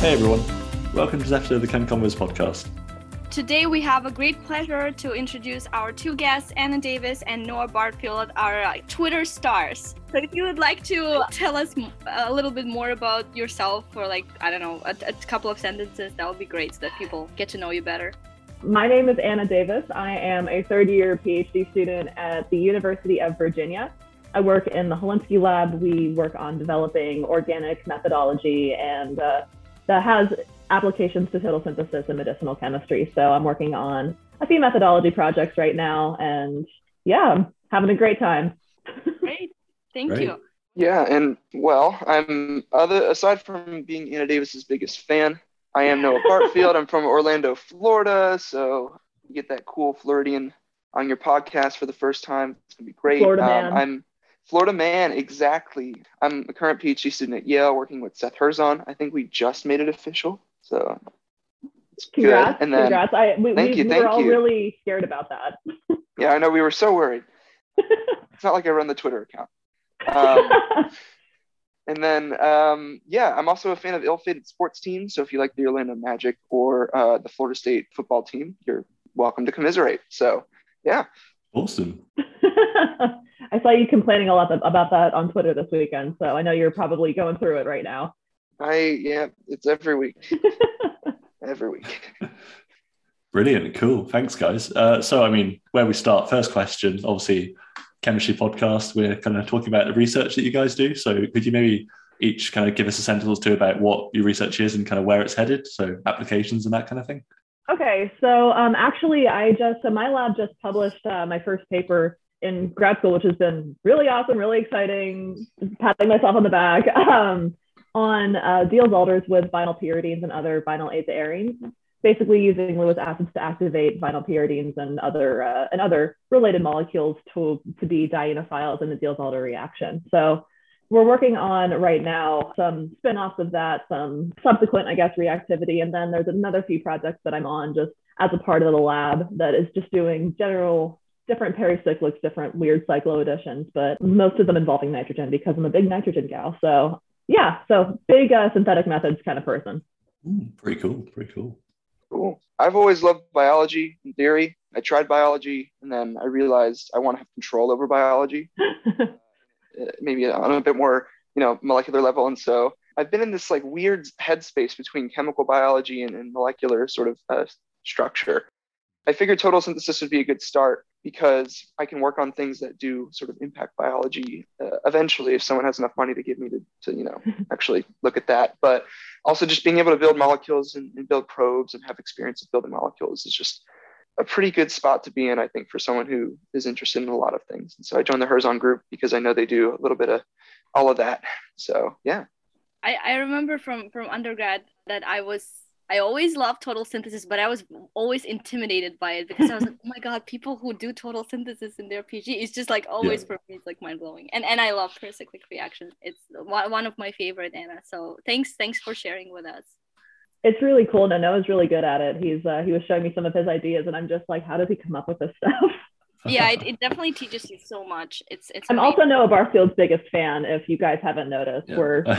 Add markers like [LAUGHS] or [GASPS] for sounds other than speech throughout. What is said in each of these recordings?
Hey everyone, welcome to this episode of the Chem Convos podcast. Today we have a great pleasure to introduce our two guests, Anna Davis and Noah Bartfield, our uh, Twitter stars. So if you would like to tell us a little bit more about yourself for like, I don't know, a, a couple of sentences, that would be great so that people get to know you better. My name is Anna Davis. I am a third year PhD student at the University of Virginia. I work in the Hilinski lab. We work on developing organic methodology and uh, that has applications to total synthesis and medicinal chemistry. So I'm working on a few methodology projects right now, and yeah, I'm having a great time. Great, thank Great. you. Yeah, and well, I'm other aside from being Anna Davis's biggest fan, I am Noah Bartfield. I'm from Orlando, Florida, so you get that cool Floridian on your podcast for the first time. It's gonna be great. Florida Um, man. I'm Florida man, exactly. I'm a current PhD student at Yale, working with Seth Herzon. I think we just made it official, so it's Congrats, good. And then, congrats. I, we, Thank we, you, we thank were all you. really scared about that. yeah, I know we were so worried. [LAUGHS] It's not like I run the Twitter account. Um, [LAUGHS] And then, um, yeah, I'm also a fan of ill-fated sports teams. So if you like the Orlando Magic or uh, the Florida State football team, you're welcome to commiserate. So, yeah, Awesome. [LAUGHS] I saw you complaining a lot about that on Twitter this weekend, so I know you're probably going through it right now. I yeah, it's every week, [LAUGHS] every week. Brilliant. Cool. Thanks, guys. Uh, so, I mean, where we start, first question, obviously, chemistry podcast, we're kind of talking about the research that you guys do. So, could you maybe each kind of give us a sentence or two about what your research is and kind of where it's headed? So, applications and that kind of thing. Okay, so um, actually, I just so my lab just published uh, my first paper in grad school, which has been really awesome, really exciting. Patting myself on the back [LAUGHS] um, on uh, alders with vinyl pyridines and other vinyl azaarenes, basically using Lewis acids to activate vinyl pyridines and other uh, and other related molecules to to be dienophiles in the Diels alder reaction. So we're working on right now some spin-offs of that, some subsequent, I guess, reactivity. And then there's another few projects that I'm on just as a part of the lab that is just doing general different pericyclics, different weird cyclo additions, but most of them involving nitrogen because I'm a big nitrogen gal. So yeah, so big uh, synthetic methods kind of person. Ooh, pretty cool. Pretty cool. Cool. I've always loved biology in theory. I tried biology, and then I realized I want to have control over biology. [LAUGHS] uh, maybe on a bit more you know molecular level and so i've been in this like weird headspace between chemical biology and, and molecular sort of uh, structure i figured total synthesis would be a good start because i can work on things that do sort of impact biology uh, eventually if someone has enough money to give me to, to you know [LAUGHS] actually look at that but also just being able to build molecules and, and build probes and have experience of building molecules is just a pretty good spot to be in, I think, for someone who is interested in a lot of things. And so I joined the Herzon group because I know they do a little bit of all of that. So yeah. I, I remember from from undergrad that I was I always loved total synthesis, but I was always intimidated by it because I was like, [LAUGHS] oh my god, people who do total synthesis in their PG, it's just like always for me, it's like mind blowing. And and I love pericyclic reactions. It's one one of my favorite, Anna. So thanks thanks for sharing with us. It's really cool. No, Noah's really good at it. He's uh, he was showing me some of his ideas, and I'm just like, how does he come up with this stuff? [LAUGHS] yeah, it, it definitely teaches you so much. It's it's. I'm amazing. also Noah Bartfield's biggest fan. If you guys haven't noticed, Yeah. we're [LAUGHS]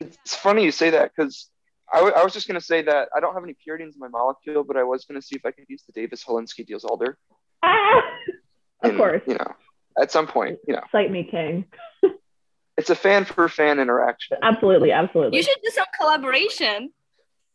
It's funny you say that because I, w- I was just going to say that I don't have any pyridines in my molecule, but I was going to see if I could use the Davis Hilinski Diels alder. ah, [LAUGHS] of And, course, You know, at some point, you know, cite me king. [LAUGHS] it's a fan for fan interaction. Absolutely, absolutely. You should do some collaboration.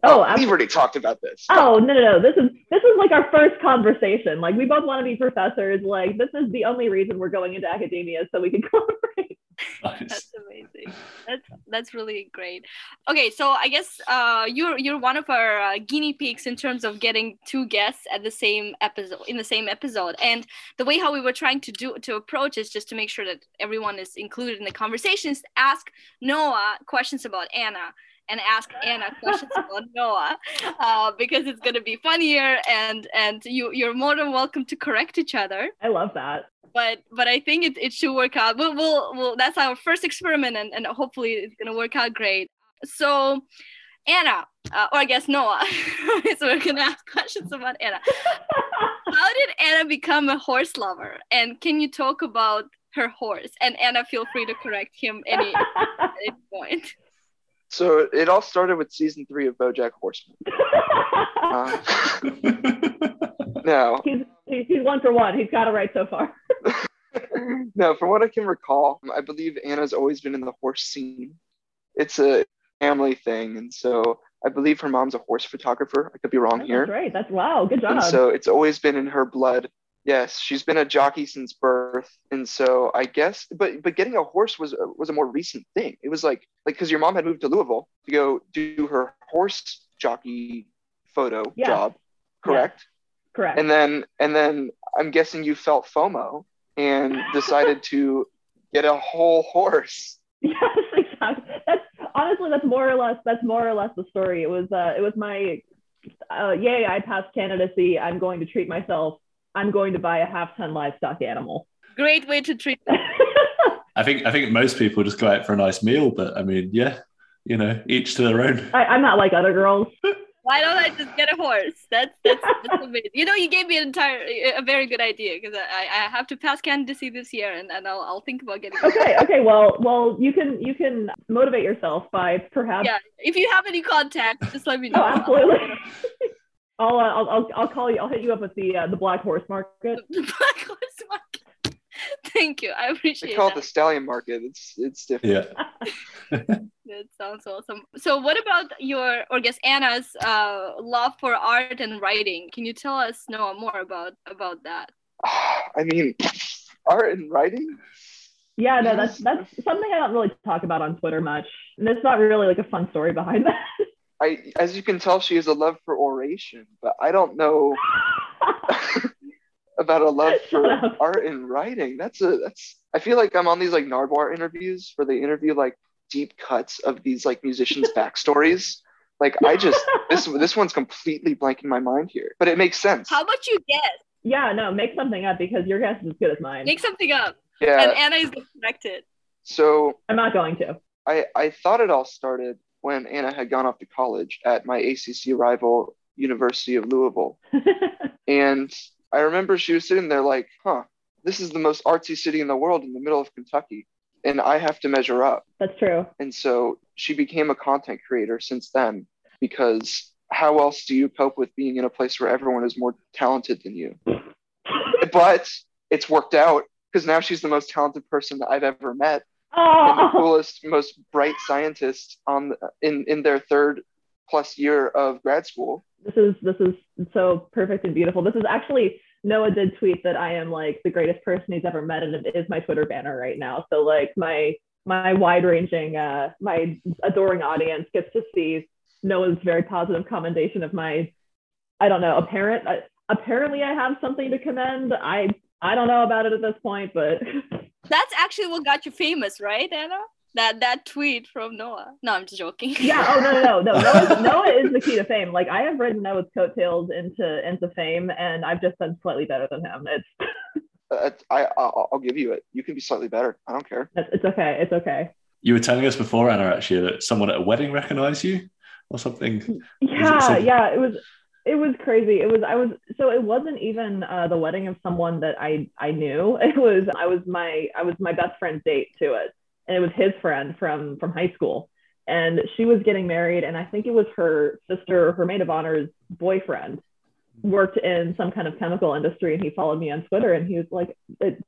oh, we've already talked about this. Oh no no no! This is this is like our first conversation. Like we both want to be professors. Like this is the only reason we're going into academia so we can [LAUGHS] collaborate. [LAUGHS] That's amazing. That's that's really great. Okay, so I guess uh, you're you're one of our uh, guinea pigs in terms of getting two guests at the same episode in the same episode. And the way how we were trying to do to approach is just to make sure that everyone is included in the conversations. Ask Noah questions about Anna and ask Anna [LAUGHS] questions about Noah uh, because it's gonna be funnier and and you you're more than welcome to correct each other I love that. but but I think it, it should work out. We'll, we'll, we'll that's our first experiment, and, and hopefully it's gonna work out great. so Anna, uh, or I guess Noah. [LAUGHS] so we're gonna ask questions about Anna. [LAUGHS] How did Anna become a horse lover? And can you talk about her horse? And Anna, feel free to correct him any, any point. So it all started with season three of BoJack Horseman. Uh, [LAUGHS] no, he's, he's one for one. He's got it right so far. [LAUGHS] no, from what I can recall, I believe Anna's always been in the horse scene. It's a family thing, and so I believe her mom's a horse photographer. I could be wrong Oh, here. That's right. That's wow. Good job. And so it's always been in her blood. Yes, she's been a jockey since birth, and so I guess, but but getting a horse was was a more recent thing. It was like like because your mom had moved to Louisville to go do her horse jockey photo Yeah. job, correct? Correct. And then and then I'm guessing you felt FOMO and [LAUGHS] decided to get a whole horse. [LAUGHS] yes, exactly. That's honestly that's more or less that's more or less the story. It was uh it was my uh yay, I passed candidacy. I'm going to treat myself. I'm going to buy a half ton livestock animal. Great way to treat [LAUGHS] I think I think most people just go out for a nice meal, but I mean, yeah, you know, each to their own. I, I'm not like other girls. Why don't I just get a horse? That's that's, that's amazing. You know, you gave me an entire a very good idea because I, I have to pass candidacy this year, and, and I'll, I'll think about getting. a horse. Okay, okay. Well, well, you can you can motivate yourself by perhaps. Yeah, if you have any contacts, just let me oh, know. Oh, absolutely. [LAUGHS] [LAUGHS] I'll, uh, I'll I'll I'll call you. I'll hit you up with the uh, the black horse market. [LAUGHS] The black horse market. Thank you. I They appreciate call it the stallion market. It's it's different. Yeah. [LAUGHS] [LAUGHS] That sounds awesome. So, what about your, or I guess Anna's uh, love for art and writing? Can you tell us, Noah, more about about that? [SIGHS] I mean, art and writing. Yeah, no, that's that's something I don't really talk about on Twitter much, and it's not really like a fun story behind that. I, as you can tell, she has a love for oration, but I don't know [LAUGHS] about a love for art and writing. That's a that's. I feel like I'm on these like Nardwuar interviews where they interview like deep cuts of these like musicians' backstories. Like I just this this one's completely blanking my mind here, but it makes sense. How about you guess? yeah, no, make something up because your guess is as good as mine. Make something up, Yeah. and Anna is corrected. So I'm not going to. I, I thought it all started when Anna had gone off to college at my ACC rival, University of Louisville. [LAUGHS] And I remember she was sitting there like, huh, this is the most artsy city in the world in the middle of Kentucky. And I have to measure up. That's true. And so she became a content creator since then because how else do you cope with being in a place where everyone is more talented than you? [LAUGHS] But it's worked out because now she's the most talented person that I've ever met and the Oh, [LAUGHS] coolest, most bright scientist on the, in in their third plus year of grad school. this is this is so perfect and beautiful. This is actually Noah did tweet that I am like the greatest person he's ever met, and it is my Twitter banner right now. So like my my wide ranging, uh, my adoring audience gets to see Noah's very positive commendation of my, I don't know, apparent. Uh, apparently, I have something to commend. I I don't know about it at this point, but [LAUGHS] That's actually what got you famous, right, Anna? That that tweet from Noah. No, I'm just joking. yeah. Oh no no no no. Noah, Noah is the key to fame. Like I have ridden Noah's coattails into into fame, and I've just done slightly better than him. It's Uh, I I'll, I'll give you it. You can be slightly better. I don't care. it's it's okay. It's okay. You were telling us before, Anna, actually, that someone at a wedding recognized you or something. Yeah, something- yeah, it was it was crazy. It was I was so it wasn't even uh, the wedding of someone that I I knew. [LAUGHS] It was I was my I was my best friend's date to it, and it was his friend from from high school, and she was getting married, and I think it was her sister, her maid of honor's boyfriend, worked in some kind of chemical industry, and he followed me on Twitter, and he was like, it,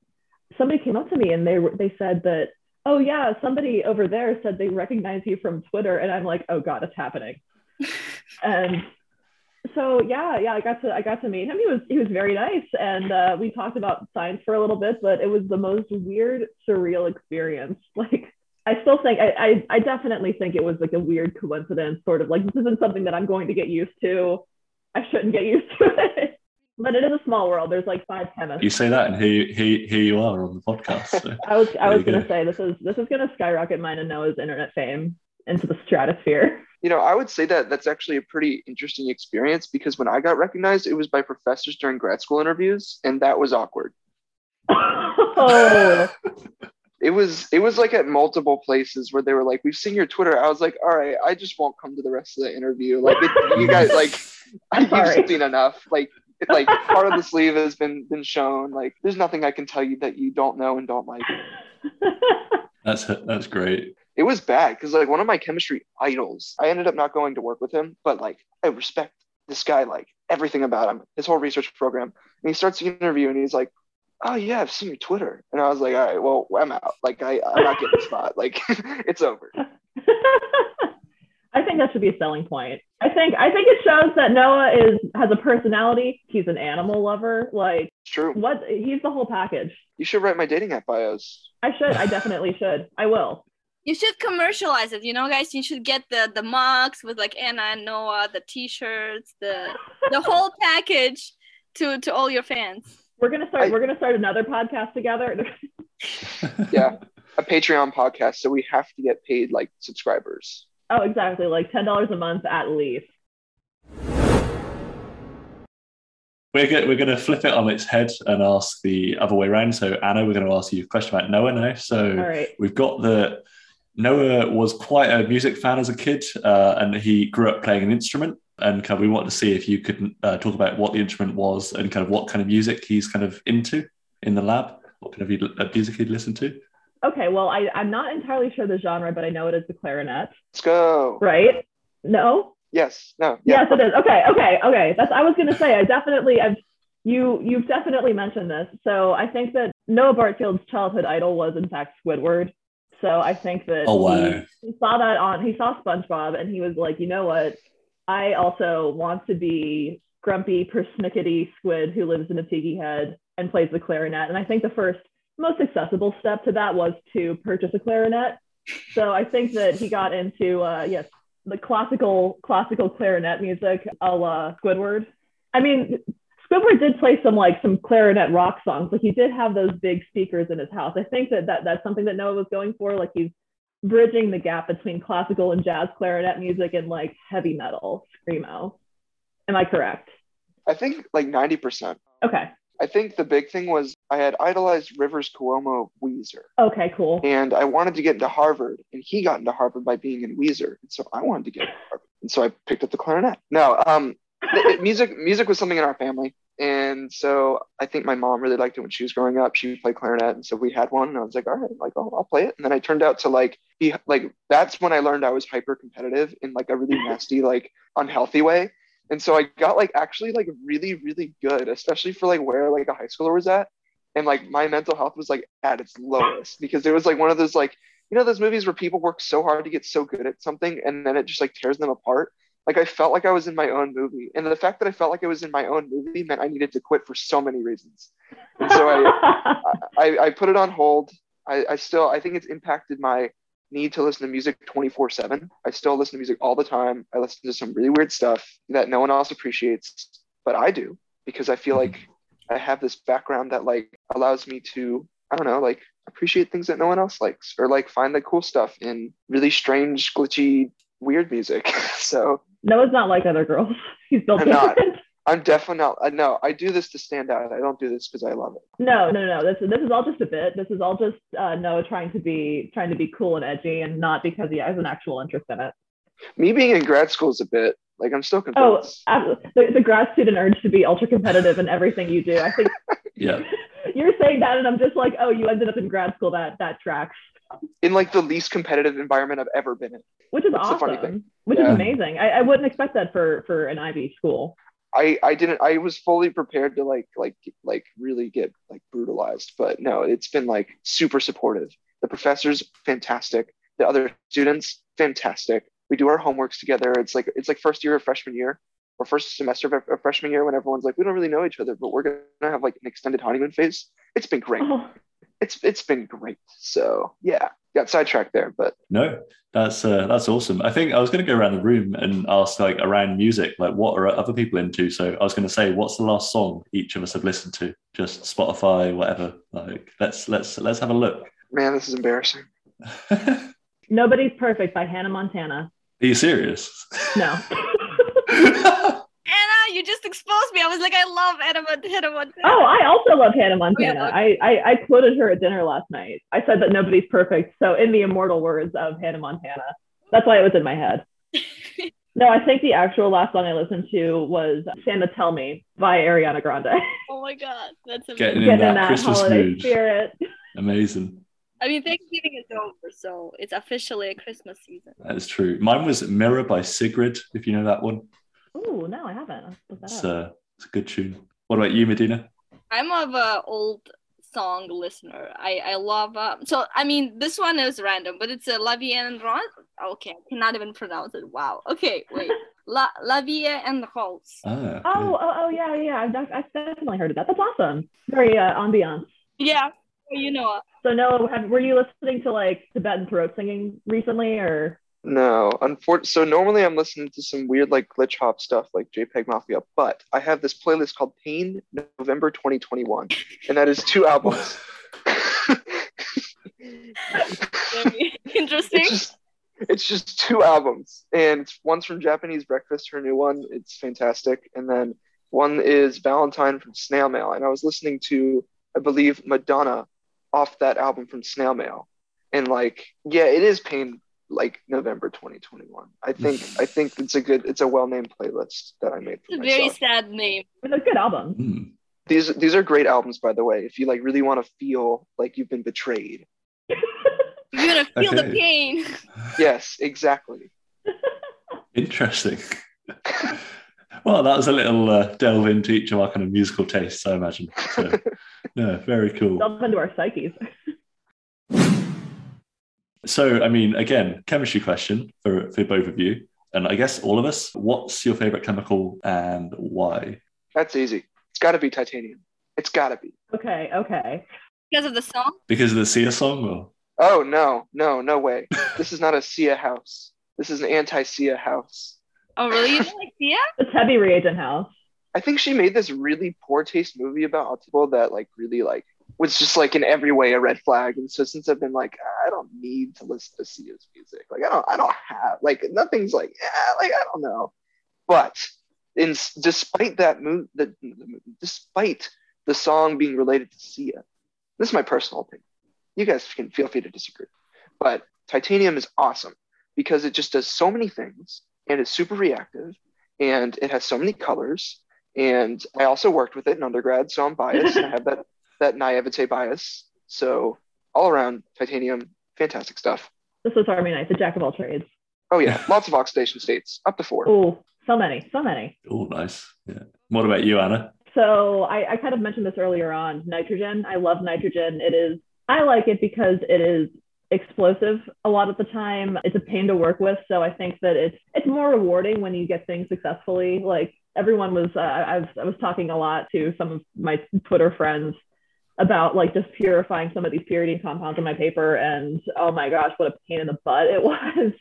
somebody came up to me and they they said that. Oh yeah, somebody over there said they recognize you from Twitter, and I'm like, oh god, it's happening [LAUGHS] and so yeah yeah i got to i got to meet him. He was he was very nice and uh, we talked about science for a little bit but it was the most weird surreal experience. [LAUGHS] Like i still think I, I i definitely think it was like a weird coincidence sort of like this isn't something that i'm going to get used to. I shouldn't get used to it. [LAUGHS] But it is a small world. There's like five chemists. You say that, and here, here, here you are on the podcast. So. [LAUGHS] i was i was going to say this is this is going to skyrocket mine and noah's internet fame into the stratosphere You know, I would say that that's actually a pretty interesting experience because when I got recognized, it was by professors during grad school interviews, and that was awkward. oh [LAUGHS] it was it was like at multiple places where they were like, "We've seen your Twitter." I was like, "All right, I just won't come to the rest of the interview." Like it, you guys, [LAUGHS] like you've sorry. seen enough. Like like part of the sleeve has been been shown. Like there's nothing I can tell you that you don't know and don't like. That's that's great. It was bad because like one of my chemistry idols, I ended up not going to work with him, but like I respect this guy like everything about him, his whole research program. And he starts the interview and he's like, "Oh yeah, I've seen your Twitter," and I was like, "All right, well I'm out. Like I I'm not getting the spot. Like [LAUGHS] it's over." [LAUGHS] I think that should be a selling point. I think I think it shows that Noah is has a personality. He's an animal lover. Like true. what he's the whole package. You should write my dating app bios. I should. I definitely should. I will. You should commercialize it, you know, guys. You should get the the mugs with like Anna and Noah, the T-shirts, the the [LAUGHS] whole package to to all your fans. We're gonna start. I- we're gonna start another podcast together. [LAUGHS] Yeah. A Patreon podcast, so we have to get paid like subscribers. oh, exactly. Like ten dollars a month at least. We're go- we're going to flip it on its head and ask the other way around. So Anna, we're going to ask you a question about Noah now. So All right. we've got the Noah was quite a music fan as a kid, uh, and he grew up playing an instrument. And kind of we want to see if you could uh, talk about what the instrument was and kind of what kind of music he's kind of into in the lab. What kind of uh, music he'd listen to? Okay. Well, I I'm not entirely sure the genre, but I know it is the clarinet. Let's go. Right? No. Yes. No. Yeah. Yes, it is. Okay, okay, okay. That's I was gonna say. I definitely, I've you you've definitely mentioned this. So I think that Noah Bartfield's childhood idol was in fact Squidward. So I think that Oh, wow. he, he saw that on he saw SpongeBob and he was like, you know what? I also want to be grumpy, persnickety squid who lives in a piggy head and plays the clarinet. And I think the first most accessible step to that was to purchase a clarinet. So I think that he got into uh, yes, the classical classical clarinet music a la Squidward. I mean, Squidward did play some like some clarinet rock songs. Like he did have those big speakers in his house. I think that, that that's something that Noah was going for. Like he's bridging the gap between classical and jazz clarinet music and like heavy metal screamo. Am I correct? I think like ninety percent. Okay. I think the big thing was I had idolized Rivers Cuomo Weezer, Okay. Cool. and I wanted to get into Harvard, and he got into Harvard by being in Weezer, and so I wanted to get into Harvard, and so I picked up the clarinet. No, um, it- music music was something in our family, and so I think my mom really liked it when she was growing up. She played clarinet, and so we had one, and I was like, all right, like I'll, I'll play it, and then I turned out to like be like that's when I learned I was hyper competitive in like a really [LAUGHS] nasty like unhealthy way. And so I got like actually like really, really good, especially for like where like a high schooler was at. And like my mental health was like at its lowest because it was like one of those like, you know, those movies where people work so hard to get so good at something and then it just like tears them apart. Like I felt like I was in my own movie. And the fact that I felt like I was in my own movie meant I needed to quit for so many reasons. And so I, I, I put it on hold. I, I still, I think it's impacted my need to listen to music 24 7. I still listen to music all the time. I listen to some really weird stuff that no one else appreciates, but I do because I feel like I have this background that like allows me to, I don't know, like appreciate things that no one else likes or like find the cool stuff in really strange, glitchy, weird music. [LAUGHS] so Noah's not like other girls. [LAUGHS] He's built I'm not. I'm definitely not, I know I do this to stand out. I don't do this because I love it. No, no, no. This is this is all just a bit. This is all just uh, Noah trying to be trying to be cool and edgy, and not because he has an actual interest in it. Me being in grad school is a bit like I'm still Oh, convinced. uh, the, the grad student urge to be ultra competitive in everything you do. I think [LAUGHS] Yeah. [LAUGHS] you're saying that, and I'm just like, oh, you ended up in grad school. That that tracks, in like the least competitive environment I've ever been in. which is That's the funny awesome. thing. Which Yeah. is amazing. I, I wouldn't expect that for for an Ivy school. I I didn't I was fully prepared to like like like really get like brutalized, but no, it's been like super supportive. The professors fantastic, the other students fantastic. We do our homeworks together. It's like it's like first year of freshman year or first semester of, of freshman year when everyone's like we don't really know each other, but we're gonna have like an extended honeymoon phase. It's been great. Oh, It's it's been great. So yeah, got sidetracked there, but No, that's uh, that's awesome. I think I was going to go around the room and ask like around music, like what are other people into? So I was going to say, what's the last song each of us have listened to? Just Spotify, whatever. Like let's let's let's have a look. man, this is embarrassing. [LAUGHS] Nobody's Perfect by Hannah Montana. Are you serious? No. [LAUGHS] [LAUGHS] Anna, You just exposed me. I was like, I love Hannah Montana. Oh, I also love Hannah Oh, Montana. yeah. I, I I quoted her at dinner last night. I said that nobody's perfect. So in the immortal words of Hannah Montana, that's why it was in my head. [LAUGHS] No, I think the actual last song I listened to was Santa Tell Me by Ariana Grande. Oh my god, that's amazing. Getting in Getting that that Christmas holiday mood. spirit. Amazing. I mean, Thanksgiving is over, so it's officially a Christmas season. That is true. Mine was Mirror by Sigrid, if you know that one. Oh no, I haven't. I'll that It's, up. uh, it's a good tune. What about you, Medina? I'm of a old song listener. I I love. Uh, so I mean, this one is random, but it's a La Vie en Rose. Okay, I cannot even pronounce it. Wow. Okay, wait. [LAUGHS] La La Vie en Rose. Ah, Oh, oh, oh, yeah, yeah. I've, I've definitely heard of that. That's awesome. Very uh, ambiance. Yeah, you know. uh, So Noah, have, were you listening to like Tibetan throat singing recently, or No, unfortunately. So normally I'm listening to some weird like glitch hop stuff like JPEG Mafia, but I have this playlist called Pain November 2021, and that is two albums. [LAUGHS] Interesting. it's just it's just two albums, and one's from Japanese Breakfast, her new one. It's fantastic, and then one is Valentine from Snail Mail, and I was listening to I believe Madonna off that album from Snail Mail, and like yeah, it is Pain like November 2021. I think [LAUGHS] I think it's a good it's a well named playlist that I made for It's a very sad name. I mean, they're good album. Hmm. These these are great albums, by the way. If you like really want to feel like you've been betrayed. [LAUGHS] You're gonna feel the pain. Yes, exactly. [LAUGHS] Interesting. well, that was a little uh, delve into each of our kind of musical tastes, I imagine. So, yeah, very cool. Delve into our psyches. So, I mean, again, chemistry question for, for both of you, and I guess all of us. What's your favorite chemical and why? That's easy. It's got to be titanium. It's got to be. Okay, okay. Because of the song? Because of the Sia song, or Oh no, no, no way. [LAUGHS] This is not a Sia house. This is an anti-Sia house. Oh, really? You don't like Sia? [LAUGHS] It's heavy reagent house. I think she made this really poor taste movie about people that like really like was just like in every way a red flag. And so since I've been like, I don't need to listen to Sia's music. Like I don't, I don't have like nothing's like, yeah, like I don't know. But in despite that move, the, despite the song being related to Sia, this is my personal opinion. You guys can feel free to disagree, but Titanium is awesome because it just does so many things and it's super reactive and it has so many colors. And I also worked with it in undergrad, so I'm biased. And I have that that naivete bias. So all around Titanium, fantastic stuff. This was Army Knight, the jack of all trades. Oh yeah, [LAUGHS] lots of oxidation states, up to four. Oh, so many, so many. oh, nice. Yeah. What about you, Anna? So I, I kind of mentioned this earlier on. Nitrogen. I love nitrogen. It is. I like it because it is explosive a lot of the time. It's a pain to work with. So I think that it's it's more rewarding when you get things successfully. Like everyone was, uh, I was I was talking a lot to some of my Twitter friends about like just purifying some of these pyridine compounds in my paper and oh my gosh what a pain in the butt it [LAUGHS] was.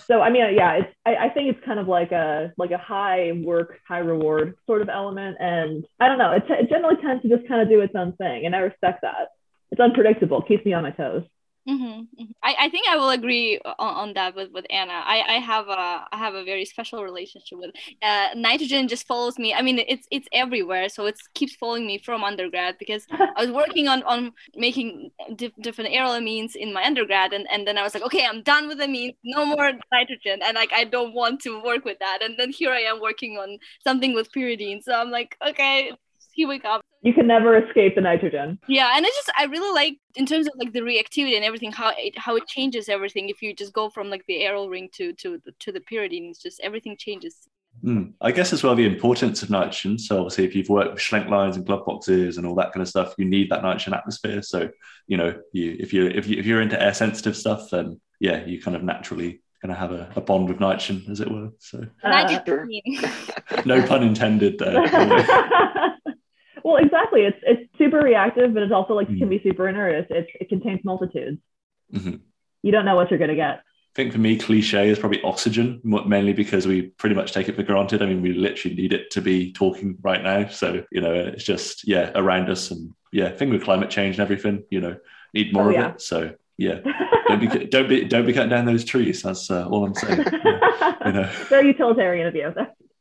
[LAUGHS] So i mean yeah it's I, I think it's kind of like a like a high work high reward sort of element and i don't know it, t- it generally tends to just kind of do its own thing and i respect that. It's unpredictable keeps me on my toes Mm-hmm. I, I think I will agree on, on that with, with Anna. I, I have a I have a very special relationship with uh, nitrogen. Just follows me. I mean, it's it's everywhere, so it keeps following me from undergrad because I was working on on making dif- different arylamines in my undergrad, and, and then I was like, okay, I'm done with amines, no more nitrogen, and like I don't want to work with that. And then here I am working on something with pyridine, so I'm like, okay, here we come. you can never escape the nitrogen Yeah, and I just I really like in terms of like the reactivity and everything how it how it changes everything if you just go from like the aryl ring to to the- to the pyridine it's just everything changes. Hmm. I guess as well the importance of nitrogen. So obviously, if you've worked with Schlenk lines and glove boxes and all that kind of stuff, you need that nitrogen atmosphere. So you know, you if you if you if you're into air sensitive stuff, then yeah, you kind of naturally kind of have a, a bond with nitrogen, as it were. So Uh, Nitrogen. [LAUGHS] no pun intended there. [LAUGHS] well exactly it's it's super reactive but it's also like Mm. can be super inert it, it contains multitudes Mhm. you don't know what you're going to get I think for me, cliche is probably oxygen, mainly because we pretty much take it for granted. I mean, we literally need it to be talking right now. So, you know, it's just, yeah, around us. And yeah, thing with climate change and everything, you know, need more Oh, of yeah. it. So, yeah, [LAUGHS] don't be, don't be, don't be cutting down those trees. That's uh, all I'm saying. Yeah, you [LAUGHS] know, very utilitarian of you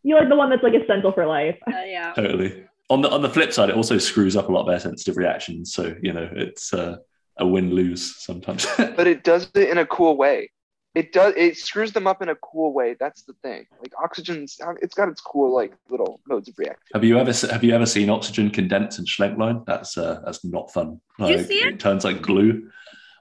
You like the one that's like essential for life. Uh, yeah. Totally. On the on the flip side, it also screws up a lot of their sensitive reactions. So you know, it's uh, a win lose sometimes. [LAUGHS] but it does it in a cool way. It does it screws them up in a cool way. That's the thing. Like oxygen's it's got its cool like little modes of reaction. have you ever have you ever seen oxygen condense in Schlenkline? That's uh, that's not fun. Did you Like, see it? turns like glue.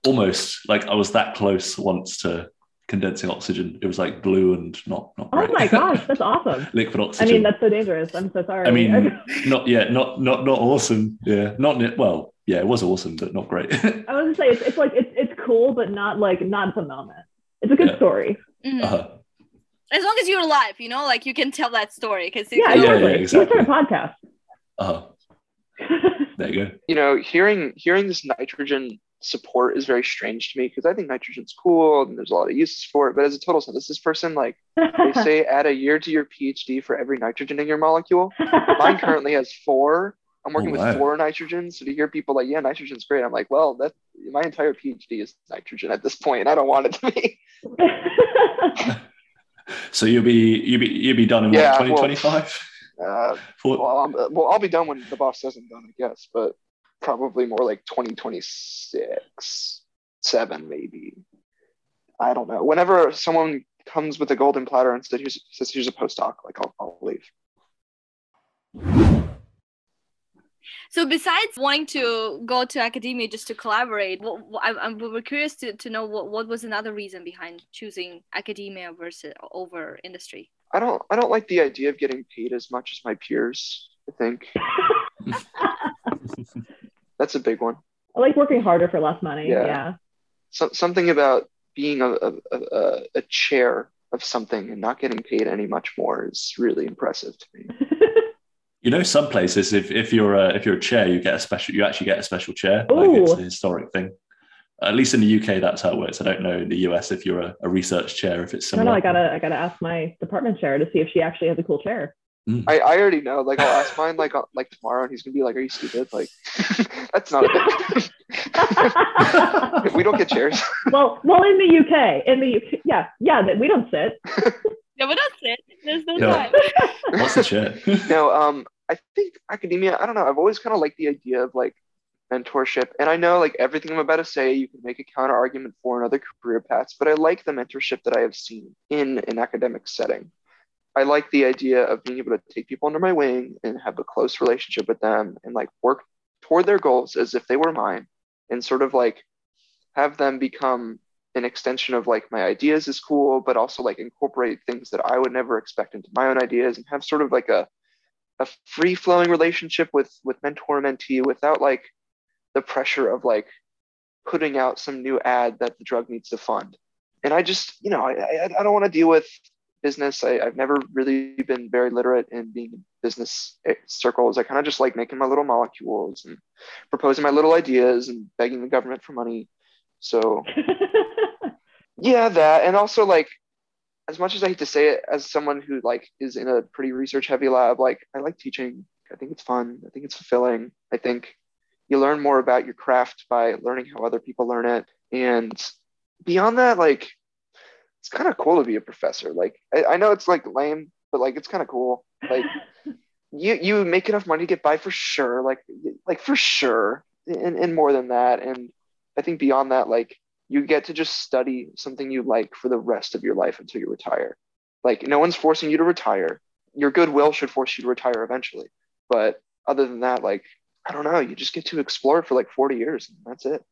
Almost like I was that close once to condensing oxygen. It was like blue and not not. Oh great. my [LAUGHS] gosh, that's awesome. Liquid oxygen. I mean, that's so dangerous. I'm so sorry. I mean, [LAUGHS] not yeah, not not not awesome. Yeah, not ne- well. Yeah, it was awesome, but not great. [LAUGHS] I was gonna say it's, it's like it's it's cool, but not like not the moment. It's a good Yeah. story. Mhm. uh, As long as you're alive, you know, like you can tell that story because Yeah, yeah, exactly. exactly. You start uh, a podcast. Oh, there you go. You know, hearing hearing this nitrogen support is very strange to me because I think nitrogen's cool and there's a lot of uses for it. But as a total synthesis person, like they [LAUGHS] say add a year to your PhD for every nitrogen in your molecule. Mine [LAUGHS] currently has four. I'm working Oh, with four nitrogens. So to hear people like, yeah, nitrogen's great, I'm like, well, that my entire PhD is nitrogen at this point, and I don't want it to be. [LAUGHS] So you'll be you'll be you'll be done in Yeah, what, well- 2025? Uh, well, I'm, well, I'll be done when the boss says I'm done, I guess, but probably more like 2026, seven maybe. I don't know. Whenever someone comes with a golden platter and says, here's, says, here's a postdoc, like I'll, I'll leave. So besides wanting to go to academia just to collaborate, what, what- I'm, I'm we're curious to, to know what, what was another reason behind choosing academia versus over industry. I don't I don't like the idea of getting paid as much as my peers. I think [LAUGHS] [LAUGHS] that's a big one. I like working harder for less money. Yeah. Yeah. So, something about being a, a, a, a chair of something and not getting paid any much more is really impressive to me. [LAUGHS] You know, some places if, if you're a, if you're a chair, you get a special. You actually get a special chair. Like it's a historic thing. At least in the UK, that's how it works. I don't know in the US if you're a, a research chair if it's No, similar. no, I gotta I gotta ask my department chair to see if she actually has a cool chair. I, I already know. Like I'll ask mine like uh, like tomorrow, and he's gonna be like, "Are you stupid? Like [LAUGHS] that's not a [LAUGHS] big. we don't get chairs." [LAUGHS] well, well, in the UK, in the UK, yeah, yeah, that we don't sit. Yeah, we don't sit. There's no Yeah. time. What's the chair? no, um, I think academia. I don't know. I've always kind of liked the idea of like mentorship, and I know like everything I'm about to say, you can make a counter argument for in other career paths, but I like the mentorship that I have seen in an academic setting. I like the idea of being able to take people under my wing and have a close relationship with them and like work toward their goals as if they were mine and sort of like have them become an extension of like my ideas is cool, but also like incorporate things that I would never expect into my own ideas and have sort of like a a free flowing relationship with with mentor mentee without like the pressure of like putting out some new ad that the drug needs to fund. And I just, you know, I, I, I don't want to deal with business. I, I've never really been very literate in being in business eh, circles. I kind of just like making my little molecules and proposing my little ideas and begging the government for money. So [LAUGHS] yeah, that and also like as much as I hate to say it, as someone who like is in a pretty research heavy lab, like I like teaching. I think it's fun. I think it's fulfilling. I think you learn more about your craft by learning how other people learn it. And beyond that, like it's kind of cool to be a professor. Like I, I know it's like lame, but like it's kind of cool. Like [LAUGHS] you you make enough money to get by for sure. Like like for sure. And and more than that. And I think beyond that, like you get to just study something you like for the rest of your life until you retire. Like no one's forcing you to retire. Your goodwill should force you to retire eventually. But other than that, like I don't know, you just get to explore for like 40 years and that's it.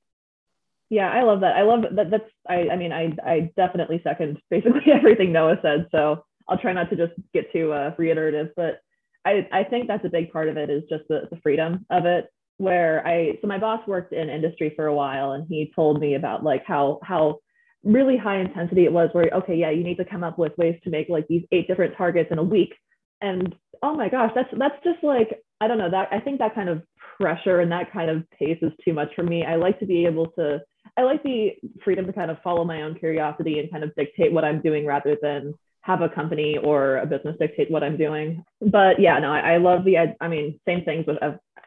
Yeah, I love that. I love that. That's I. I mean, I I definitely second [LAUGHS] basically everything Noah said. So I'll try not to just get too uh, reiterative, but I I think that's a big part of it is just the the freedom of it. Where I so my boss worked in industry for a while, and he told me about like how how really high intensity it was. Where okay, yeah, you need to come up with ways to make like these eight different targets in a week, and oh my gosh, that's that's just like I don't know that I think that kind of pressure and that kind of pace is too much for me. I like to be able to I like the freedom to kind of follow my own curiosity and kind of dictate what I'm doing rather than have a company or a business dictate what I'm doing. But yeah, no, I, I love the, I, I mean, same things with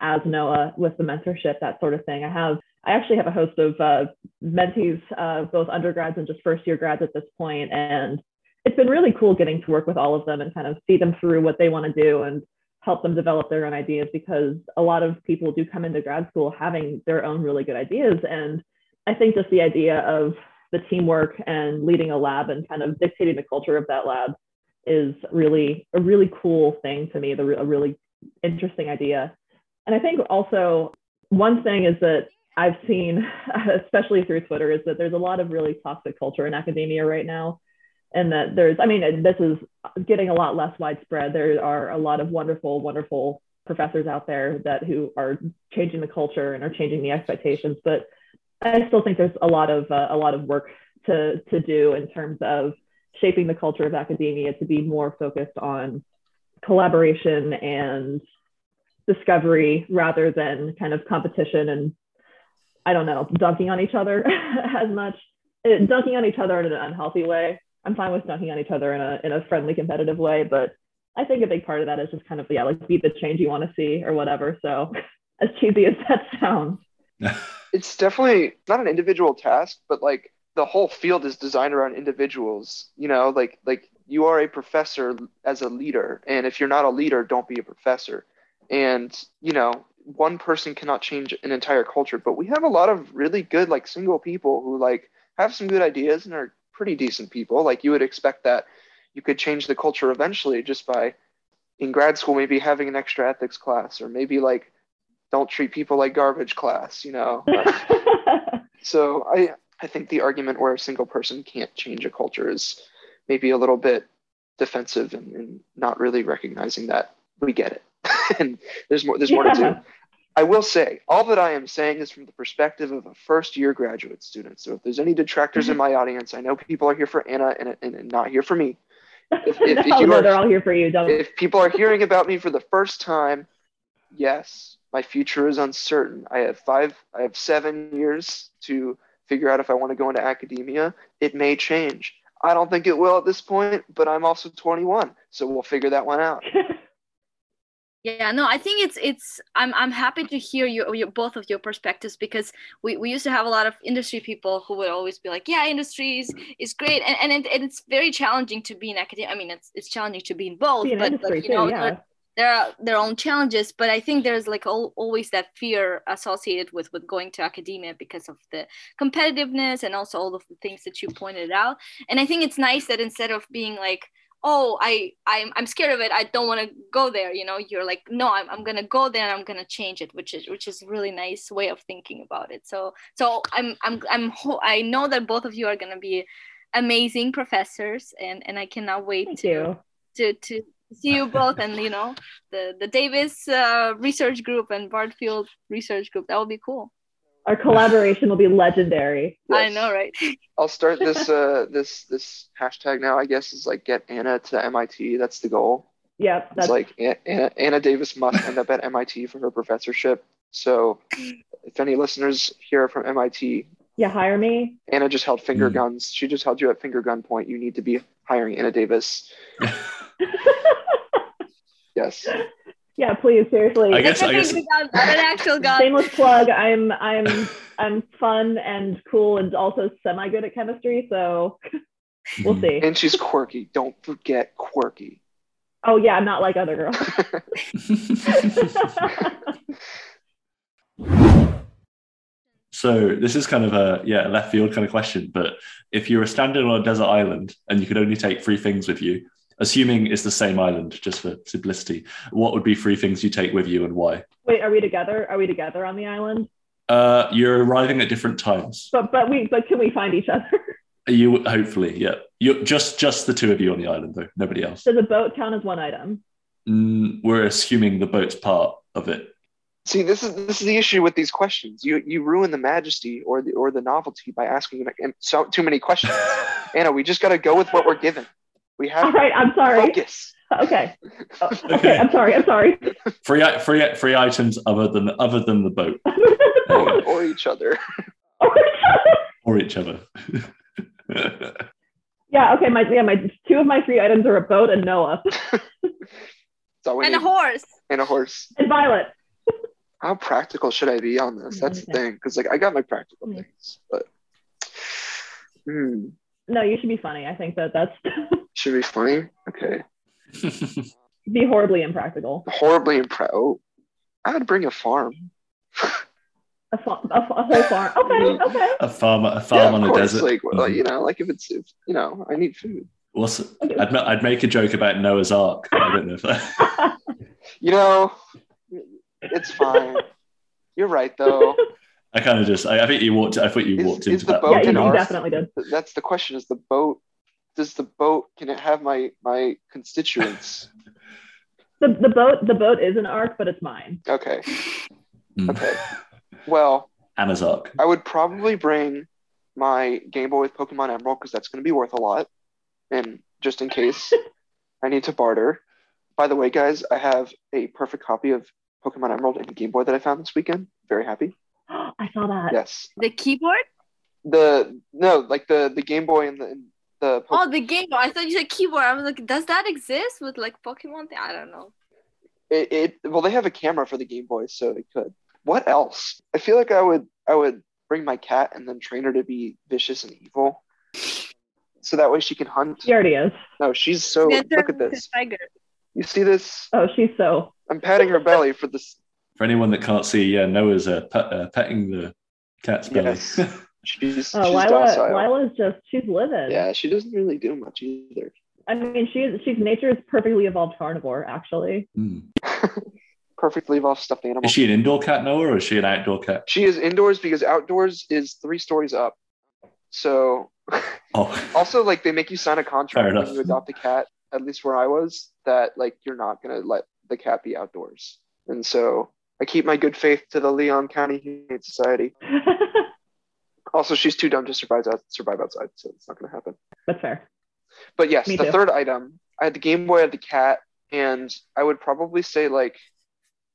as Noah with the mentorship, that sort of thing. I have, I actually have a host of uh, mentees, uh, both undergrads and just first year grads at this point, and it's been really cool getting to work with all of them and kind of see them through what they want to do and help them develop their own ideas because a lot of people do come into grad school having their own really good ideas. And I think just the idea of the teamwork and leading a lab and kind of dictating the culture of that lab is really a really cool thing to me, the, a really interesting idea. And I think also one thing is that I've seen, [LAUGHS] especially through Twitter, is that there's a lot of really toxic culture in academia right now. And that there's, I mean, this is getting a lot less widespread. There are a lot of wonderful, wonderful professors out there that who are changing the culture and are changing the expectations. But I still think there's a lot of uh, a lot of work to to do in terms of shaping the culture of academia to be more focused on collaboration and discovery rather than kind of competition and I don't know dunking on each other [LAUGHS] as much. It, dunking on each other in an unhealthy way. I'm fine with dunking on each other in a in a friendly, competitive way, but I think a big part of that is just kind of yeah, like be the change you want to see or whatever. So [LAUGHS] as cheesy as that sounds. [LAUGHS] it's definitely not an individual task, but like the whole field is designed around individuals. You know, like like you are a professor as a leader, and if you're not a leader, don't be a professor. And you know, one person cannot change an entire culture, but we have a lot of really good like single people who like have some good ideas and are pretty decent people. Like you would expect that you could change the culture eventually just by in grad school maybe having an extra ethics class or maybe like don't treat people like garbage class, you know. [LAUGHS] so I I think the argument where a single person can't change a culture is maybe a little bit defensive and, and not really recognizing that we get it. [LAUGHS] and there's more there's more yeah. to do. I will say, all that I am saying is from the perspective of a first year graduate student. So if there's any detractors in mm-hmm. my audience, I know people are here for Anna and, and, and not here for me. If, if, no, [LAUGHS] if you oh, no, are, they're all here for you. Don't. If people are hearing about me for the first time, yes, my future is uncertain. I have five, I have seven years to figure out if I want to go into academia. It may change. I don't think it will at this point, but I'm also 21, so we'll figure that one out. [LAUGHS] yeah no i think it's it's i'm i'm happy to hear you your, both of your perspectives because we, we used to have a lot of industry people who would always be like yeah industry is, is great and, and, it, and it's very challenging to be in academia i mean it's it's challenging to be in both be but, but you know yeah there are their own challenges but i think there's like al- always that fear associated with with going to academia because of the competitiveness and also all of the things that you pointed out and i think it's nice that instead of being like oh i i'm, I'm scared of it i don't want to go there you know you're like no I'm, I'm gonna go there and i'm gonna change it which is which is really nice way of thinking about it so so i'm i'm i'm i know that both of you are gonna be amazing professors and and i cannot wait Thank to you. to to see you both and you know the the Davis uh, research group and Bartfield research group. That would be cool. Our collaboration will be legendary. Yes. I know, right? [LAUGHS] I'll start this uh this this hashtag now. I guess is like get Anna to MIT. That's the goal. Yeah, that's... It's like Anna, Anna Davis must end up at MIT for her professorship. So, if any listeners here from MIT, yeah, hire me. Anna just held finger mm. guns. She just held you at finger gun point. You need to be hiring Anna Davis. [LAUGHS] yes. Yeah, please, seriously. I guess, I guess. an actual gun. Shameless plug. I'm I'm I'm fun and cool and also semi good at chemistry, so we'll hmm. see. And she's quirky. Don't forget quirky. Oh yeah, I'm not like other girls. [LAUGHS] so this is kind of a yeah left field kind of question, but if you were stranded on a desert island and you could only take three things with you, assuming it's the same island, just for simplicity, what would be three things you take with you and why? Wait, are we together? Are we together on the island? Uh, you're arriving at different times. But but we but can we find each other? You hopefully, yeah. You just just the two of you on the island though, nobody else. Does a boat count as one item? Mm, we're assuming the boat's part of it. See, this is this is the issue with these questions. You you ruin the majesty or the or the novelty by asking so too many questions. [LAUGHS] Anna, we just got to go with what we're given. We have. All right, I'm sorry. Focus. Okay. [LAUGHS] okay. I'm sorry. I'm sorry. Free free free items other than other than the boat. or, or each other. [LAUGHS] or each other. [LAUGHS] yeah. Okay. My yeah. My two of my three items are a boat and Noah. and a horse. And a horse. And Violet. How practical should I be on this? That's the thing. Because like I got my practical things, but. Hmm. No, you should be funny. I think that that's [LAUGHS] Should be funny. Okay. Be horribly impractical. Horribly impressed. Oh, I would bring a farm. A, farm, a, a whole farm. Okay, [LAUGHS] okay. a farm, a farm of on a course. desert. Like, well, Mhm. you know, like if it's, if, you know, I need food. What's, I'd, I'd make a joke about Noah's Ark. I don't know if that. [LAUGHS] You know, it's fine. You're right, though. I kind of just. I, I think you walked. I thought you Is- walked is into the that. boat yeah, you, you definitely did. That's the question: Is the boat? Does the boat can it have my my constituents? [LAUGHS] The, the boat the boat is an ark, but it's mine. Okay. Mm. Okay. Well, Anna's Ark. I would probably bring my Game Boy with Pokemon Emerald because that's going to be worth a lot, and just in case [LAUGHS] I need to barter. By the way, guys, I have a perfect copy of Pokemon Emerald and Game Boy that I found this weekend. Very happy. [GASPS] I saw that. Yes. The keyboard? The no, like the the Game Boy and the and the Oh, the game. Boy. I thought you said keyboard. I was like, does that exist with like Pokemon? Thing? I don't know. It, it well, they have a camera for the Game Boy, so it could. What else? I feel like I would I would bring my cat and then train her to be vicious and evil, so that way she can hunt. She already is. No, she's so. It's Look at this. Tiger. You see this? Oh, she's so. I'm patting her belly for this. For anyone that can't see, yeah, Noah's uh, pet, uh, petting the cat's belly. Yes. [LAUGHS] She's Oh, she's Lila. docile. Lila's just she's livid. Yeah, she doesn't really do much either. I mean, she's she's nature's perfectly evolved carnivore, actually. Hmm. [LAUGHS] Perfectly evolved stuffed animal. Is she an indoor cat, Noah, or is she an outdoor cat? She is indoors because outdoors is three stories up. So [LAUGHS] Oh, also like they make you sign a contract Fair when enough. you adopt a cat, at least where I was, that like you're not gonna let the cat be outdoors. And so I keep my good faith to the Leon County Humane Society. [LAUGHS] Also, she's too dumb to survive out, survive outside, so it's not gonna happen. That's fair. But yes, Me the too. third item, I had the Game Boy, I had the cat, and I would probably say like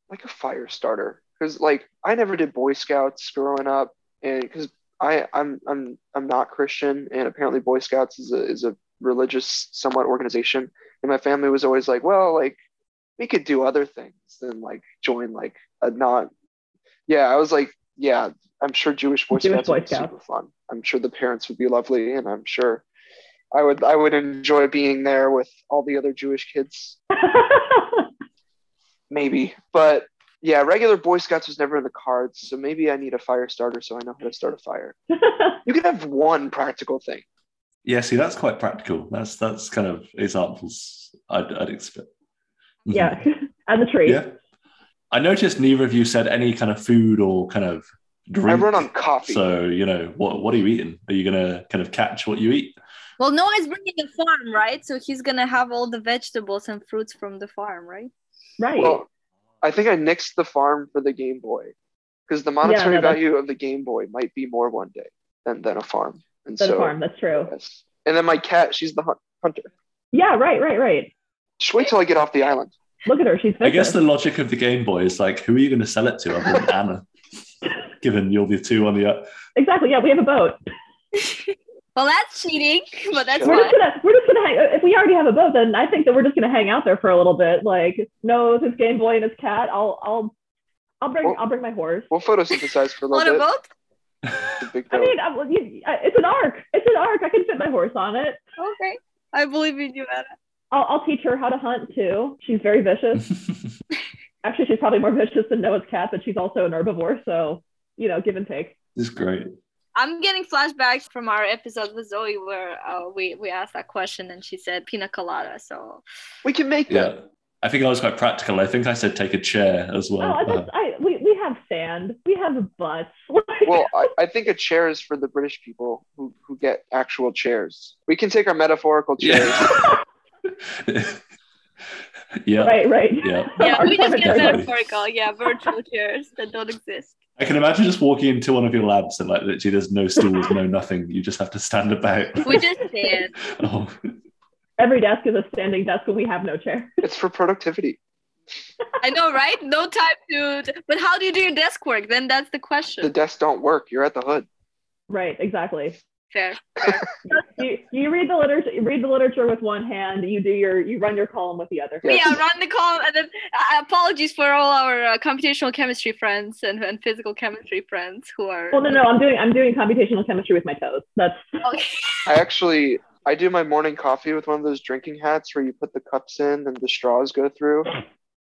like a fire starter because like I never did Boy Scouts growing up, and because I I'm I'm I'm not Christian, and apparently Boy Scouts is a is a religious somewhat organization, and my family was always like, well, like we could do other things than like join like a not. Yeah, I was like, yeah, I'm sure Jewish Boy Jewish Scouts Boy would be Scouts. super fun. I'm sure the parents would be lovely, and I'm sure I would I would enjoy being there with all the other Jewish kids, [LAUGHS] maybe. But yeah, regular Boy Scouts was never in the cards, so maybe I need a fire starter so I know how to start a fire. [LAUGHS] You can have one practical thing. yeah. See, that's quite practical. That's that's kind of examples I'd, I'd expect. Mhm. yeah, [LAUGHS] and the tree. Yeah. I noticed neither of you said any kind of food or kind of drink. I run on coffee. So you know what? What are you eating? Are you gonna kind of catch what you eat? Well, Noah's bringing a farm, right? So he's gonna have all the vegetables and fruits from the farm, right? Right. Well, I think I nixed the farm for the Game Boy because the monetary no, value of the Game Boy might be more one day than, than a farm. And That's so, a farm. That's true. yes. And then my cat, she's the hunter. Yeah. Right. Right. Right. Just wait till I get off the island. Look at her. She's. I guess the logic of the Game Boy is like, who are you going to sell it to other than Anna? [LAUGHS] Given you'll be two on the uh, exactly. Yeah, we have a boat. [LAUGHS] Well, that's cheating, but that's We're fine. just gonna we're just gonna hang. If we already have a boat, then I think that we're just gonna hang out there for a little bit. Like, no, with his Game Boy and his cat. I'll I'll I'll bring Well- I'll bring my horse. We'll photosynthesize for a On little a bit. boat? The big [LAUGHS] I mean, I, I, it's an ark. It's an ark. I can fit my horse on it. Okay, I believe in you, Anna. I'll, I'll teach her how to hunt too. She's very vicious. [LAUGHS] Actually, she's probably more vicious than Noah's cat, but she's also an herbivore. So, you know, give and take. It's great. I'm getting flashbacks from our episode with Zoe where uh, we we asked that question and she said pina colada. So we can make that. Yeah. I think I was quite practical. I think I said take a chair as Oh, well. I Uh, just, I, we, we have sand. We have butts. [LAUGHS] Well, I, I think a chair is for the British people who, who get actual chairs. We can take our metaphorical chairs. yeah. [LAUGHS] [LAUGHS] yeah. right, right. Yeah. yeah, [LAUGHS] we just get metaphorical. Yeah, virtual chairs that don't exist. I can imagine just walking into one of your labs and like literally there's no stools, no nothing. You just have to stand about. We just stand. [LAUGHS] oh, Every desk is a standing desk, and we have no chair. it's for productivity. I know, right? No time to. But how do you do your desk work? Then that's the question. The desks don't work. You're at the hood. Right, exactly. Fair. [LAUGHS] You, you read the literature. Read the literature with one hand. You do your you run your column with the other. Yes. Yeah, run the column. And then uh, apologies for all our uh, computational chemistry friends and, and physical chemistry friends who are. Well, no, no. I'm doing I'm doing computational chemistry with my toes. That's Okay. I actually I do my morning coffee with one of those drinking hats where you put the cups in and the straws go through.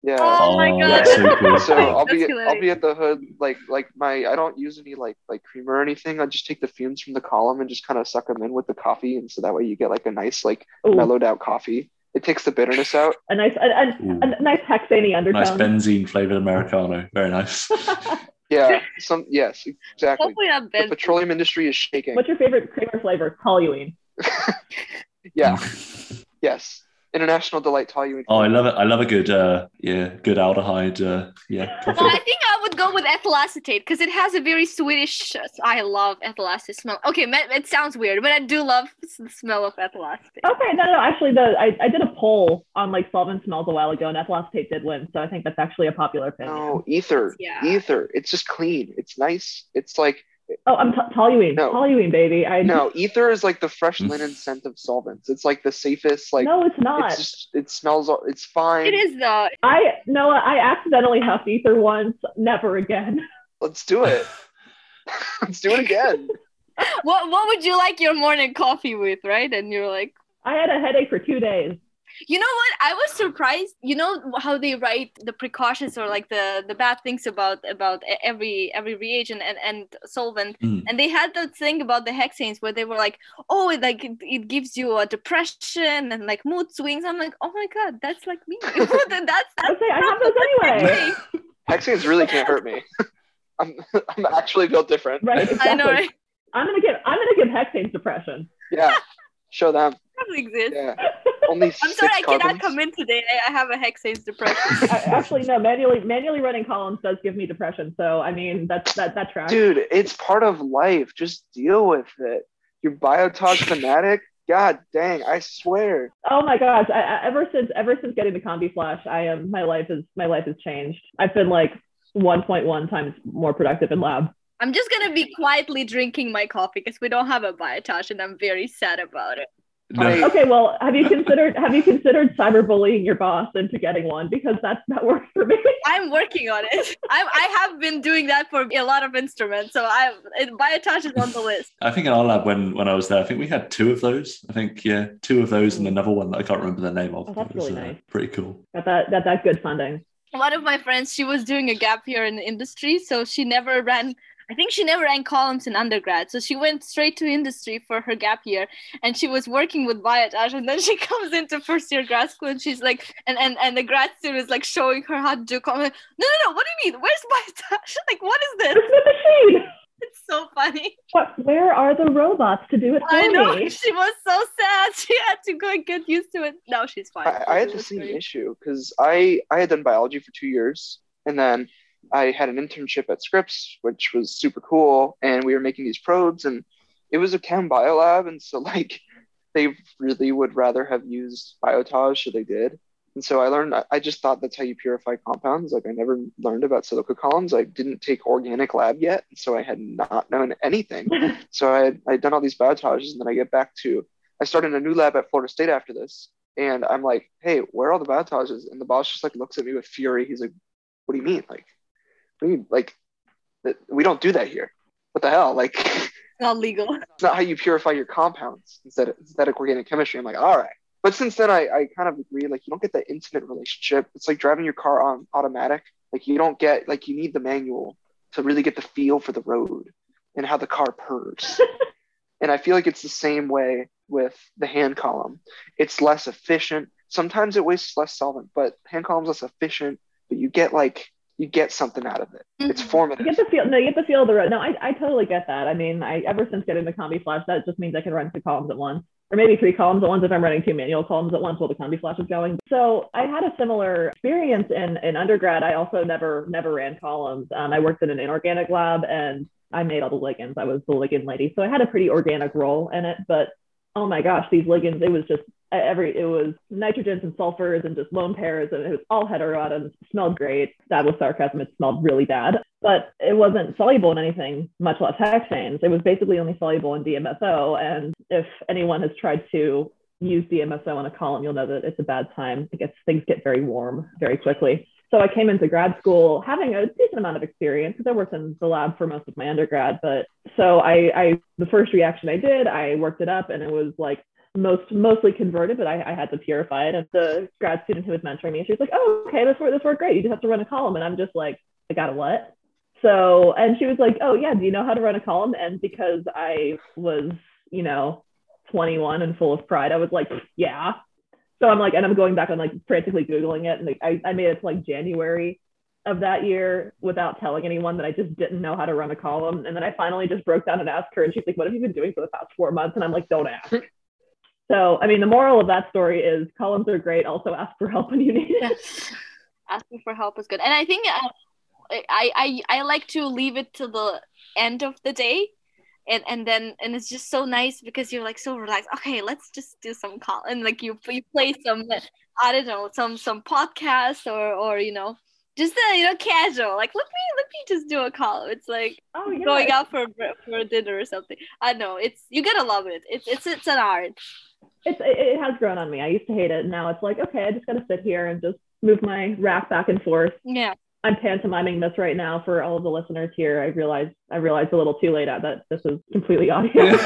Yeah. Oh my god. that's so cool. So I'll be That's I'll be at the hood like like my I don't use any like like creamer or anything. I just take the fumes from the column and just kind of suck them in with the coffee, and so that way you get like a nice like Ooh, mellowed out coffee. It takes the bitterness out. a nice, a, a, a nice hexane undertone. Nice benzene flavored Americano. Very nice. [LAUGHS] Yeah. Some yes exactly. Hopefully not The petroleum industry is shaking. What's your favorite creamer flavor? Toluene. [LAUGHS] Yeah. [LAUGHS] Yes. International delight toluene. Oh, I love it. I love a good, uh, yeah, good aldehyde. Uh, yeah, Well. I think I would go with ethyl acetate because it has a very Swedish. I love ethyl acetate smell. Okay, it sounds weird, but I do love the smell of ethyl acetate. Okay, no, no, actually, the I, I did a poll on like solvent smells a while ago, and ethyl acetate did win, so I think that's actually a popular opinion. No, ether. Yeah. Ether. It's just clean. It's nice. It's like Oh, I'm t- toluene, No. toluene, baby. I no, [LAUGHS] ether is like the fresh linen [LAUGHS] scent of solvents. It's like the safest. Like no, it's not. it's just it smells. It's fine. It is though. I Noah, I accidentally huffed ether once. Never again. [LAUGHS] Let's do it. Let's do it again. What What would you like your morning coffee with, right? And you're like, I had a headache for two days. You know what? I was surprised. You know how they write the precautions or like the the bad things about about every every reagent and and solvent. Mm. And they had that thing about the hexanes where they were like, oh, it, like it, it gives you a depression and like mood swings. I'm like, oh my god, that's like me. [LAUGHS] that's that's [LAUGHS] Okay, I have those anyway. [LAUGHS] Hexanes really can't hurt me. I'm I'm actually built different. Right, exactly. I know, right? I'm gonna give I'm gonna give hexanes depression. Yeah. Show them. Probably exists. Yeah. [LAUGHS] Only I'm six sorry, I cannot come in today. I, I have a hexanes depression. I, [LAUGHS] uh, actually, no, manually manually running columns does give me depression. So I mean, that's that that tracks. Dude, it's part of life. Just deal with it. You're biotage [LAUGHS] fanatic. God dang, I swear. Oh my gosh! I, I, ever since ever since getting the combi flash, I am my life is my life has changed. I've been like 1.1 times more productive in lab. I'm just gonna be quietly drinking my coffee because we don't have a biotage, and I'm very sad about it. No. I- Okay, well, have you considered have you considered cyberbullying your boss into getting one because that's that works for me. [LAUGHS] I'm working on it. I I have been doing that for a lot of instruments, so I it, biotage is on the list. [LAUGHS] I think in our lab when when I was there, I think we had two of those. I think yeah, two of those and another one that I can't remember the name of. Oh, that's was, really uh, nice. Pretty cool. Got that that that good funding. One of my friends, she was doing a gap year in the industry, so she never ran. I think she never ran columns in undergrad, so she went straight to industry for her gap year, and she was working with biotage. And then [LAUGHS] she comes into first year grad school, and she's like, and and, and the grad student is like showing her how to do column. Like, no, no, no. What do you mean? Where's [LAUGHS] biotage? Like, what is this? Where's the machine? [LAUGHS] It's so funny. What? Where are the robots to do it for I know me? she was so sad. She had to go and get used to it. Now she's fine. I, I had the same great. issue because I I had done biology for two years and then I had an internship at Scripps, which was super cool, and we were making these probes, and it was a chem bio lab, and so [LAUGHS] like they really would rather have used biotage, so they did. And so I learned. I- just thought that's how you purify compounds. Like I never learned about silica columns. I didn't take organic lab yet, so I had not known anything. [LAUGHS] so I had I'd done all these biotages, and then I get back to I started a new lab at Florida State after this, and I'm like, hey, where are all the biotages? And the boss just like looks at me with fury. He's like, what do you mean? Like, what do you mean? Like, we don't do that here. What the hell? Like, it's It's not legal. [LAUGHS] It's not how you purify your compounds instead of synthetic organic chemistry. I'm like, all right. But since then, I, I kind of agree. Like, you don't get that intimate relationship. It's like driving your car on automatic. Like, you don't get, like, you need the manual to really get the feel for the road and how the car purrs. [LAUGHS] and I feel like it's the same way with the hand column. It's less efficient. Sometimes it wastes less solvent, but hand column's less efficient, but you get like, you get something out of it. It's Mhm. You formative. get the feel. No, you get the feel of the road. No, I, I totally get that. I mean, I ever since getting the combi flash, that just means I can run two columns at once, or maybe three columns at once if I'm running two manual columns at once while the combi flash is going. So I had a similar experience in in undergrad. I also never never ran columns. Um, I worked in an inorganic lab and I made all the ligands. I was the ligand lady, so I had a pretty organic role in it. But oh my gosh, these ligands! It was just every it was nitrogens and sulfurs and just lone pairs and it was all heteroatoms smelled great. That was sarcasm. It smelled really bad. But it wasn't soluble in anything much less hexanes. It was basically only soluble in dmso and if anyone has tried to use dmso on a column you'll know that it's a bad time. It gets things get very warm very quickly. So I came into grad school having a decent amount of experience. Because I worked in the lab for most of my undergrad. But so I, I, the first reaction I did, I worked it up and it was like most mostly converted, but I, I had to purify it. And the grad student who was mentoring me, she was like, "Oh, okay, this worked. This worked great. You just have to run a column." And I'm just like, "I got a what?" So, and she was like, "Oh yeah, do you know how to run a column?" And because I was, you know, 21 and full of pride, I was like, "Yeah." So I'm like, and I'm going back and like frantically googling it, and like, I I made it to like January of that year without telling anyone that I just didn't know how to run a column. And then I finally just broke down and asked her, and she's like, "What have you been doing for the past four months?" And I'm like, "Don't ask." So, I mean, the moral of that story is columns are great. Also, ask for help when you need it. [LAUGHS] Asking for help is good, and I think uh, I I I like to leave it to the end of the day, and and then and it's just so nice because you're like so relaxed. Okay, let's just do some call and like you you play some I don't know some some podcast or or you know just a, you know casual like let me let me just do a call it's like Oh, yeah. going out for for dinner or something i know it's you gotta love it it's it's it's an art It's, it, it has grown on me. I used to hate it. Now it's like, okay, I just got to sit here and just move my rack back and forth. yeah I'm pantomiming this right now for all of the listeners here. I realized I realized a little too late at that this is completely audio.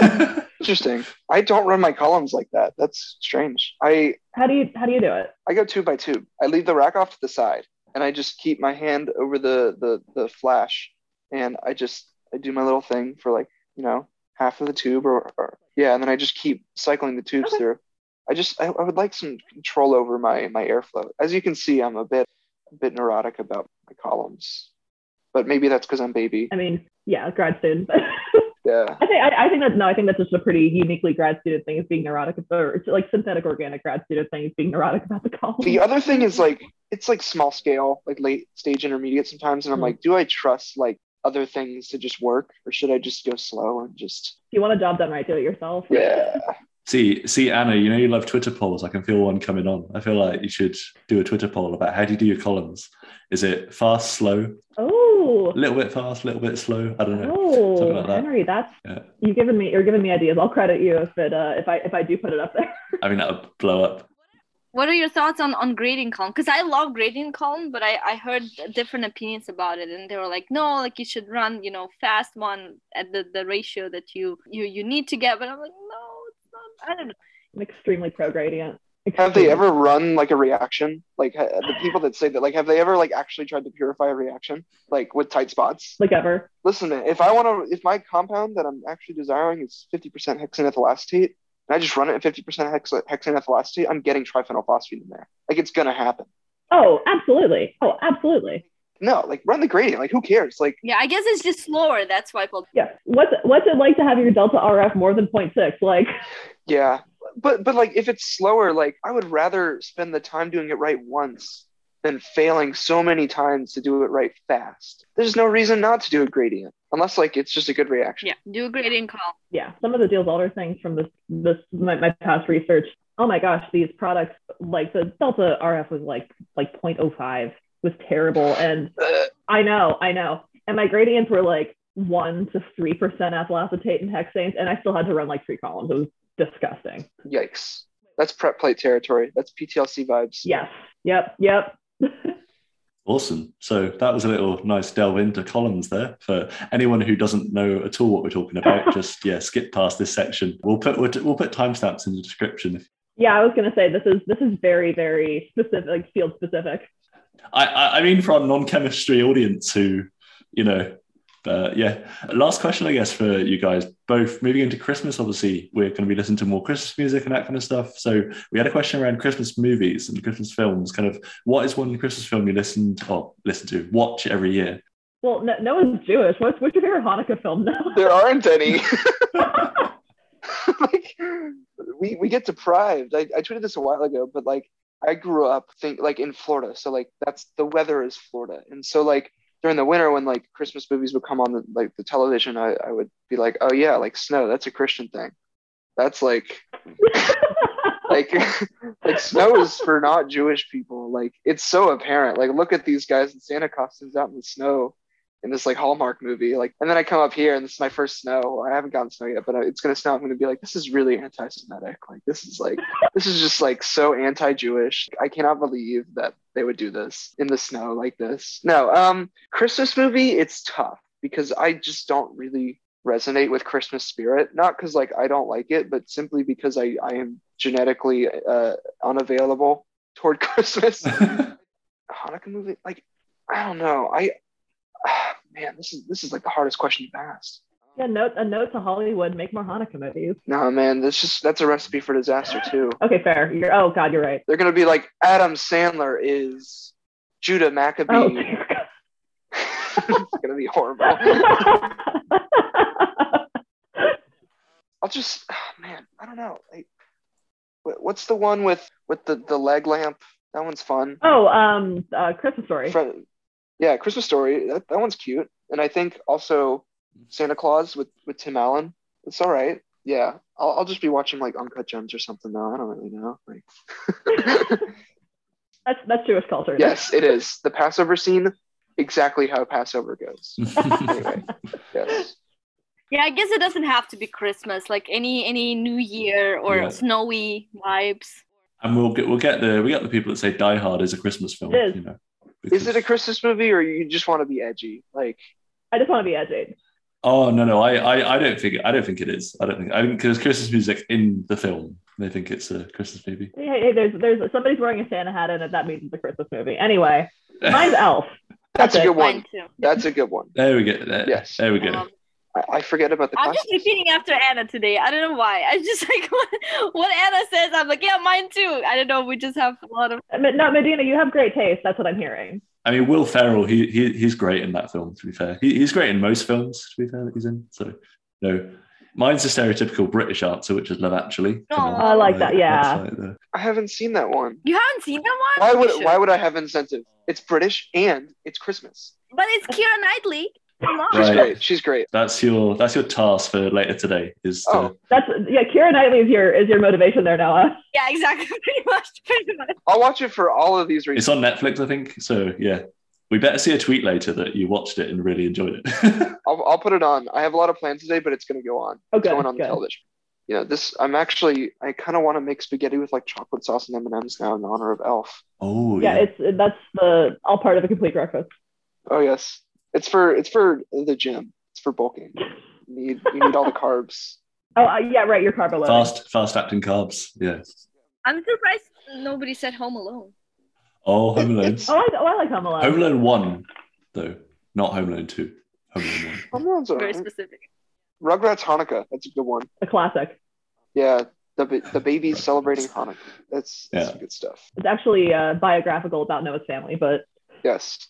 [LAUGHS] Interesting. I don't run my columns like that. That's strange. I how do you how do you do it? I go two by two. I leave the rack off to the side and I just keep my hand over the the the flash and I just I do my little thing for like, you know, half of the tube or, or yeah, and then I just keep cycling the tubes Okay. through. I just I, I would like some control over my my airflow. As you can see, I'm a bit a bit neurotic about my columns. But maybe that's because I'm baby. I mean, yeah, grad student. [LAUGHS] Yeah. I think I, I think that's no, I think that's just a pretty uniquely grad student thing is being neurotic or like synthetic organic grad student thing is being neurotic about the column. The other thing is like it's like small scale, like late stage intermediate sometimes, and I'm Mhm. like, do I trust like other things to just work, or should I just go slow and just you want a job done right, do it yourself. yeah? see, see, Anna, you know you love Twitter polls. I can feel one coming on. I feel like you should do a Twitter poll about how do you do your columns. Is it fast, slow, Oh. a little bit fast, a little bit slow? I don't know. something Oh, like that. Henry, that's Yeah. you've given me you're giving me ideas. I'll credit you if it uh if I if I do put it up there. I mean, that would blow up. What are your thoughts on on grading column because i love grading column but i i heard different opinions about it and they were like no like you should run you know fast one at the the ratio that you you you need to get but i'm like no it's not i don't know I'm extremely pro gradient. Have they ever run like a reaction? Like ha- the people that say that, like, have they ever like actually tried to purify a reaction, like with tight spots? like ever? Listen, man, if I want to, if my compound that I'm actually desiring is 50% hexanethyl acetate, and I just run it at 50% hex- hexanethyl acetate, I'm getting triphenylphosphine in there. Like it's gonna happen. Oh, absolutely. Oh, absolutely. No, like run the gradient. Like who cares? Like yeah i guess it's just slower that's why people Yeah. What's what's it like to have your delta RF more than 0.6? Like Yeah, but but like if it's slower, like I would rather spend the time doing it right once than failing so many times to do it right fast. There's no reason not to do a gradient unless like it's just a good reaction. yeah do a gradient column yeah, some of the Diels Alder things from this this my, my past research. Oh my gosh, these products like the delta RF was like like 0.05 was terrible and [SIGHS] I know, I know. And my gradients were like one to three percent ethyl acetate and hexanes, and I still had to run like three columns. It was disgusting. yikes. That's prep plate territory. That's PTLC vibes. Yes. Yep. Yep. [LAUGHS] Awesome. So that was a little nice delve into columns there. For anyone who doesn't know at all what we're talking about, [LAUGHS] just yeah, skip past this section. We'll put we'll, we'll put timestamps in the description. Yeah, I was gonna say this is this is very very specific, like field specific. I, I I mean, for our non-chemistry audience who, you know, but yeah. Last question, I guess, for you guys. Both moving into Christmas, obviously, we're going to be listening to more Christmas music and that kind of stuff. So we had a question around Christmas movies and Christmas films. Kind of, what is one Christmas film you listen to, or listen to, watch every year? Well, no, one's Jewish. What's what's your favorite Hanukkah film? Noah? There aren't any. [LAUGHS] like we we get deprived. I, I tweeted this a while ago, but like I grew up think like in Florida, so like that's the weather is Florida, and so like during the winter when like Christmas movies would come on the like the television, I, I would be like, oh yeah, like snow, that's a Christian thing. That's like [LAUGHS] like [LAUGHS] like snow is for not Jewish people. Like it's so apparent. Like look at these guys in Santa costumes out in the snow in this like Hallmark movie. Like and then I come up here and this is my first snow. I haven't gotten snow yet, but it's gonna snow. I'm gonna be like, this is really anti-Semitic. Like this is like this is just like so anti-Jewish. I cannot believe that they would do this in the snow like this. No, um, Christmas movie, it's tough because I just don't really resonate with Christmas spirit. Not because like I don't like it, but simply because I I am genetically uh, unavailable toward [LAUGHS] Christmas. [LAUGHS] Hanukkah movie, like I don't know. I man, this is this is like the hardest question you've asked. Yeah, note a note to Hollywood: make more Hanukkah movies. No, man, that's just that's a recipe for disaster too. Okay, fair. You're oh god, you're right. They're gonna be like Adam Sandler is Judah Maccabee. Oh, [LAUGHS] it's gonna be horrible. [LAUGHS] I'll just oh, man, I don't know. Like, what's the one with with the the leg lamp? That one's fun. oh, um, uh, Christmas story. Fre- yeah, Christmas Story. That, that one's cute. And I think also Santa Claus with with Tim Allen. It's all right. Yeah, I'll, I'll just be watching like Uncut Gems or something though. I don't really know. Like, [LAUGHS] That's that's Jewish culture. yes, it is the Passover scene. Exactly how Passover goes. [LAUGHS] Anyway, yes. Yeah, I guess it doesn't have to be Christmas. Like any any New Year or Yeah. snowy vibes. and we'll get we'll get the we get the people that say Die Hard is a Christmas film. It is. You know, Is it a Christmas movie or you just want to be edgy? Like, I just want to be edgy. Oh no no I, I I don't think I don't think it is. I don't think I think because Christmas music in the film. They think it's a Christmas movie. Hey, hey, there's there's somebody's wearing a Santa hat in it. That means it's a Christmas movie. Anyway, mine's [LAUGHS] Elf. that's a good Mine one. too. That's a good one. There we go. There, Yes. There we go. Um, I, I forget about the I'm just classics. repeating after Anna today. I don't know why. I just [LAUGHS] like what, what Anna says. I'm like, yeah, mine too. I don't know. We just have a lot of. I mean, No, Medina, you have great taste. That's what I'm hearing. I mean, Will Ferrell, he, he he's great in that film. To be fair, he, he's great in most films. To be fair, that he's in. So, no, mine's a stereotypical British answer, which is Love Actually. Aw. Come on, oh, I like that, yeah. that's like the- I haven't seen that one. You haven't seen that one? Why would should. why would I have incentive? It's British and it's Christmas. But it's Keira Knightley. Come on. She's Right. great. She's great. That's your that's your task for later today. Is to, Oh. That's yeah. Keira Knightley is your is your motivation there, Noah. Yeah, exactly. [LAUGHS] Pretty much. Pretty much. I'll watch it for all of these reasons. it's on Netflix, I think. So yeah, we better see a tweet later that you watched it and really enjoyed it. [LAUGHS] I'll, I'll put it on. I have a lot of plans today, but it's going to go on. Oh, It's going on good. television. You know, this. I'm actually. I kind of want to make spaghetti with like chocolate sauce and M and M's now in honor of Elf. oh Yeah, yeah, it's that's the all part of a complete breakfast. Oh yes, it's for it's for the gym. It's for bulking. You need you need all the carbs. Oh uh, yeah, right. Your carb loading. fast fast acting carbs. Yeah. I'm surprised nobody said Home Alone. Oh, Home Alone. Oh, I, oh, I like Home Alone. Home Alone one, though, not Home Alone two. Home Alone one. Home Alone's Very alright. specific. Rugrats Hanukkah. That's a good one. A classic. Yeah, the ba- the babies celebrating Hanukkah. That's, that's Yeah. some good stuff. It's actually uh, biographical about Noah's family, but Yes,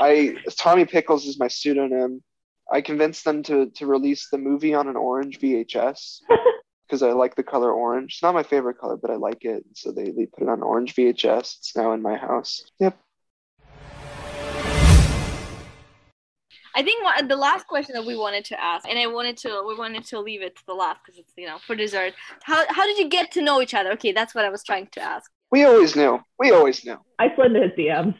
I Tommy Pickles is my pseudonym. I convinced them to to release the movie on an orange VHS [LAUGHS] because I like the color orange. It's not my favorite color, but I like it. So they they put it on orange VHS. It's now in my house. Yep. I think the last question that we wanted to ask, and I wanted to, we wanted to leave it to the last because it's you know for dessert. How how did you get to know each other? Okay, that's what I was trying to ask. We always knew. We always knew. I slid into his DMs.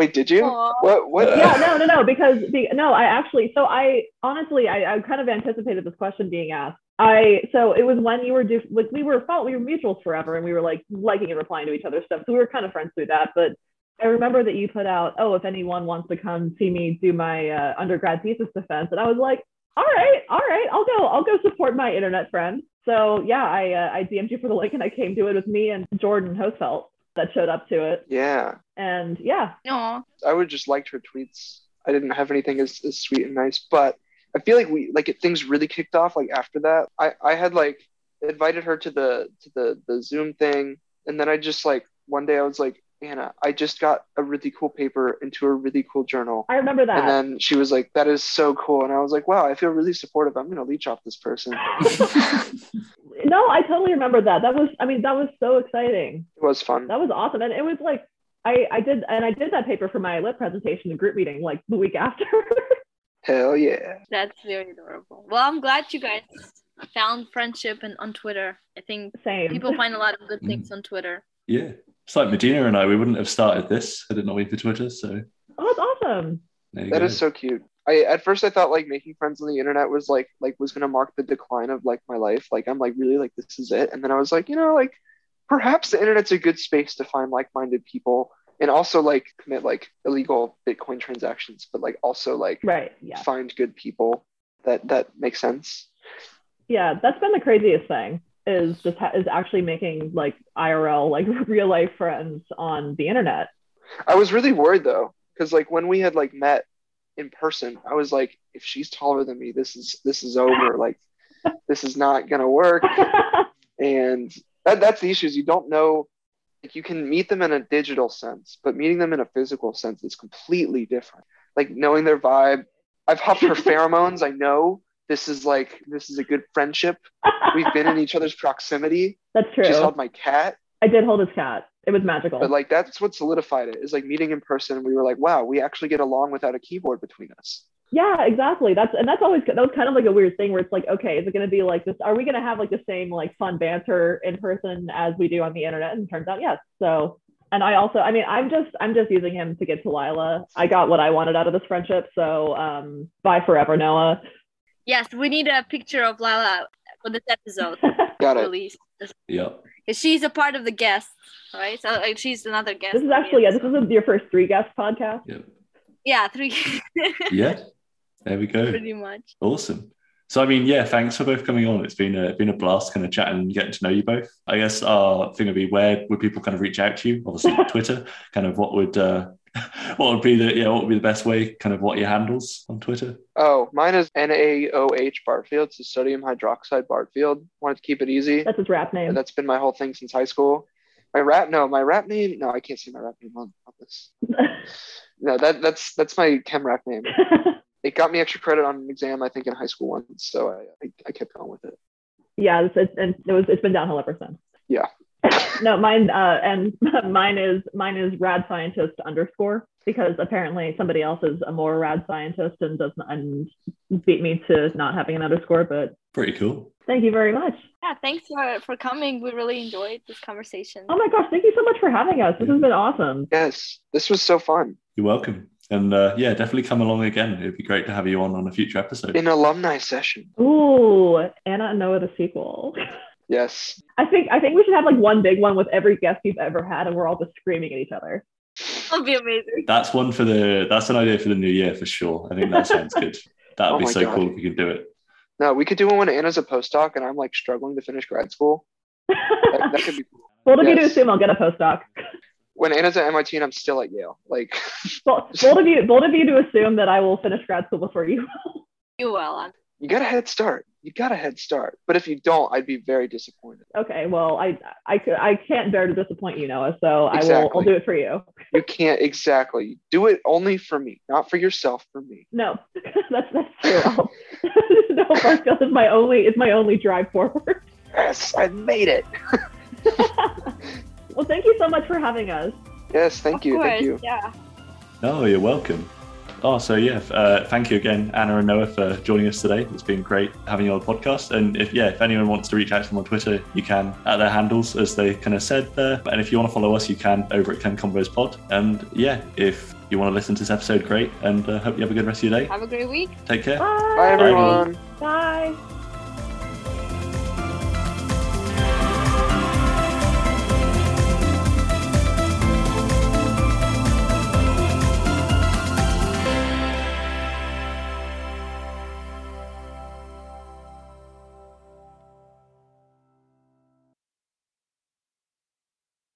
Wait, did you? Aw. What? What? Yeah, no, no, no, [LAUGHS] because the, no, I actually, so I honestly, I, I kind of anticipated this question being asked. I so it was when you were do, like we were we were mutuals forever, and we were like liking and replying to each other's stuff, so we were kind of friends through that. But I remember that you put out, oh, if anyone wants to come see me do my uh, undergrad thesis defense, and I was like, all right, all right, I'll go, I'll go support my internet friend. So yeah, I uh, I DM'd you for the link, and I came to it with me and Jordan Hosfeld that showed up to it, Yeah. and yeah, Aw. I would just liked her tweets. I didn't have anything as, as sweet and nice, but I feel like we like it, things really kicked off like after that. I I had like invited her to the to the the Zoom thing, and then I just like one day I was like, Anna, I just got a really cool paper into a really cool journal. I remember that. And then she was like, "That is so cool," and I was like, "Wow, I feel really supportive. I'm gonna leech off this person." [LAUGHS] No, I totally remember that. That was, I mean, that was so exciting. It was fun. That was awesome. And it was like, I, I did, and I did that paper for my lit presentation, the group meeting, like the week after. [LAUGHS] Hell yeah! That's very adorable. Well, I'm glad you guys found friendship and on Twitter. I think Same. people find a lot of good things on Twitter. Yeah. It's like Medina and I, we wouldn't have started this had it not been for Twitter. So oh, that's awesome. there you That go. is so cute. I at first I thought like making friends on the internet was like like was gonna mark the decline of like my life. Like I'm like really like this is it. And then I was like, you know, like perhaps the internet's a good space to find like-minded people and also like commit like illegal Bitcoin transactions, but like also like Right. Yeah. find good people. that that makes sense. Yeah, that's been the craziest thing is just ha- is actually making like IRL like [LAUGHS] real life friends on the internet. I was really worried though, because like when we had like met in person, I was like, if she's taller than me, this is this is over. [LAUGHS] like this is not gonna work. [LAUGHS] And that, that's the issue is you don't know like you can meet them in a digital sense, but meeting them in a physical sense is completely different. Like knowing their vibe. I've huffed her pheromones. I know this is like this is a good friendship. We've been in each other's proximity. [LAUGHS] That's true. She's held my cat. I did hold his cat. It was magical. But like that's what solidified it is like meeting in person. We were like, wow, we actually get along without a keyboard between us. Yeah, exactly. That's and that's always that was kind of like a weird thing where it's like, okay, is it going to be like this? Are we going to have like the same like fun banter in person as we do on the internet? And turns out, yes. So, and I also, I mean, I'm just I'm just using him to get to Lila. I got what I wanted out of this friendship. So, um, bye forever, Noah. Yes, we need a picture of Lala for this episode [LAUGHS] Got it. release. Yeah. She's a part of the guest, right? So uh, she's another guest. This is actually yeah, this is your first three guest podcast. Yeah. yeah, three. [LAUGHS] Yeah. There we go. Pretty much. Awesome. So I mean, yeah, thanks for both coming on. It's been a been a blast kind of chatting and getting to know you both. I guess our thing would be where would people kind of reach out to you? Obviously [LAUGHS] Twitter. Kind of what would uh [LAUGHS] what would be the yeah, what would be the best way, kind of what your handles on Twitter? Oh, mine is NaOH Bartfield, so sodium hydroxide Bartfield. Wanted to keep it easy. That's his rap name. And that's been my whole thing since high school. My rap no, my rap name no, I can't say my rap name on, on this. [LAUGHS] No, that that's that's my chem rap name. [LAUGHS] It got me extra credit on an exam, I think, in high school once, so I, I, I kept going with it. yeah, it's, it's, and it was it's been downhill ever since. Yeah. No, mine uh, and [LAUGHS] mine is mine is rad scientist underscore because apparently somebody else is a more rad scientist and doesn't and beat me to not having an underscore. But Pretty cool. thank you very much. Yeah, thanks for for coming. We really enjoyed this conversation. Oh my gosh, thank you so much for having us. This has been awesome. Yes, this was so fun. You're welcome. And uh, yeah, definitely come along again. It'd be great to have you on on a future episode. An alumni session. Ooh, Anna and Noah the sequel. [LAUGHS] Yes. I think I think we should have like one big one with every guest we've ever had, and we're all just screaming at each other. That'd be amazing. That's one for the that's an idea for the new year for sure. I think that sounds good. [LAUGHS] That would Oh be so God. cool if we could do it. No, we could do one when Anna's a postdoc and I'm like struggling to finish grad school. That, that could be cool. Bold of you to Yes. assume I'll get a postdoc. When Anna's at MIT and I'm still at Yale. Like, [LAUGHS] Bold, bold of you, bold of you to assume that I will finish grad school before you. You will. I'm- you got a head start. You got a head start. But if you don't, I'd be very disappointed. okay, well, I I could I can't bear to disappoint you, Noah. So I will I'll do it for you. [LAUGHS] You can't exactly do it only for me, not for yourself, for me. No, [LAUGHS] that's that's true. [LAUGHS] I'll, no, Bartfield is my only is my only drive forward. Yes, I made it. well, thank you so much for having us. Yes, thank of you. course, Thank you. Yeah. Oh, you're welcome. Oh, so yeah, uh, thank you again, Anna and Noah, for joining us today. It's been great having you on the podcast. And if yeah, if anyone wants to reach out to them on Twitter, you can at their handles, as they kind of said there. And if you want to follow us, you can over at Chem Combos Pod. And yeah, if you want to listen to this episode, great. And uh, hope you have a good rest of your day. Have a great week. Take care. Bye. Bye, everyone. Bye.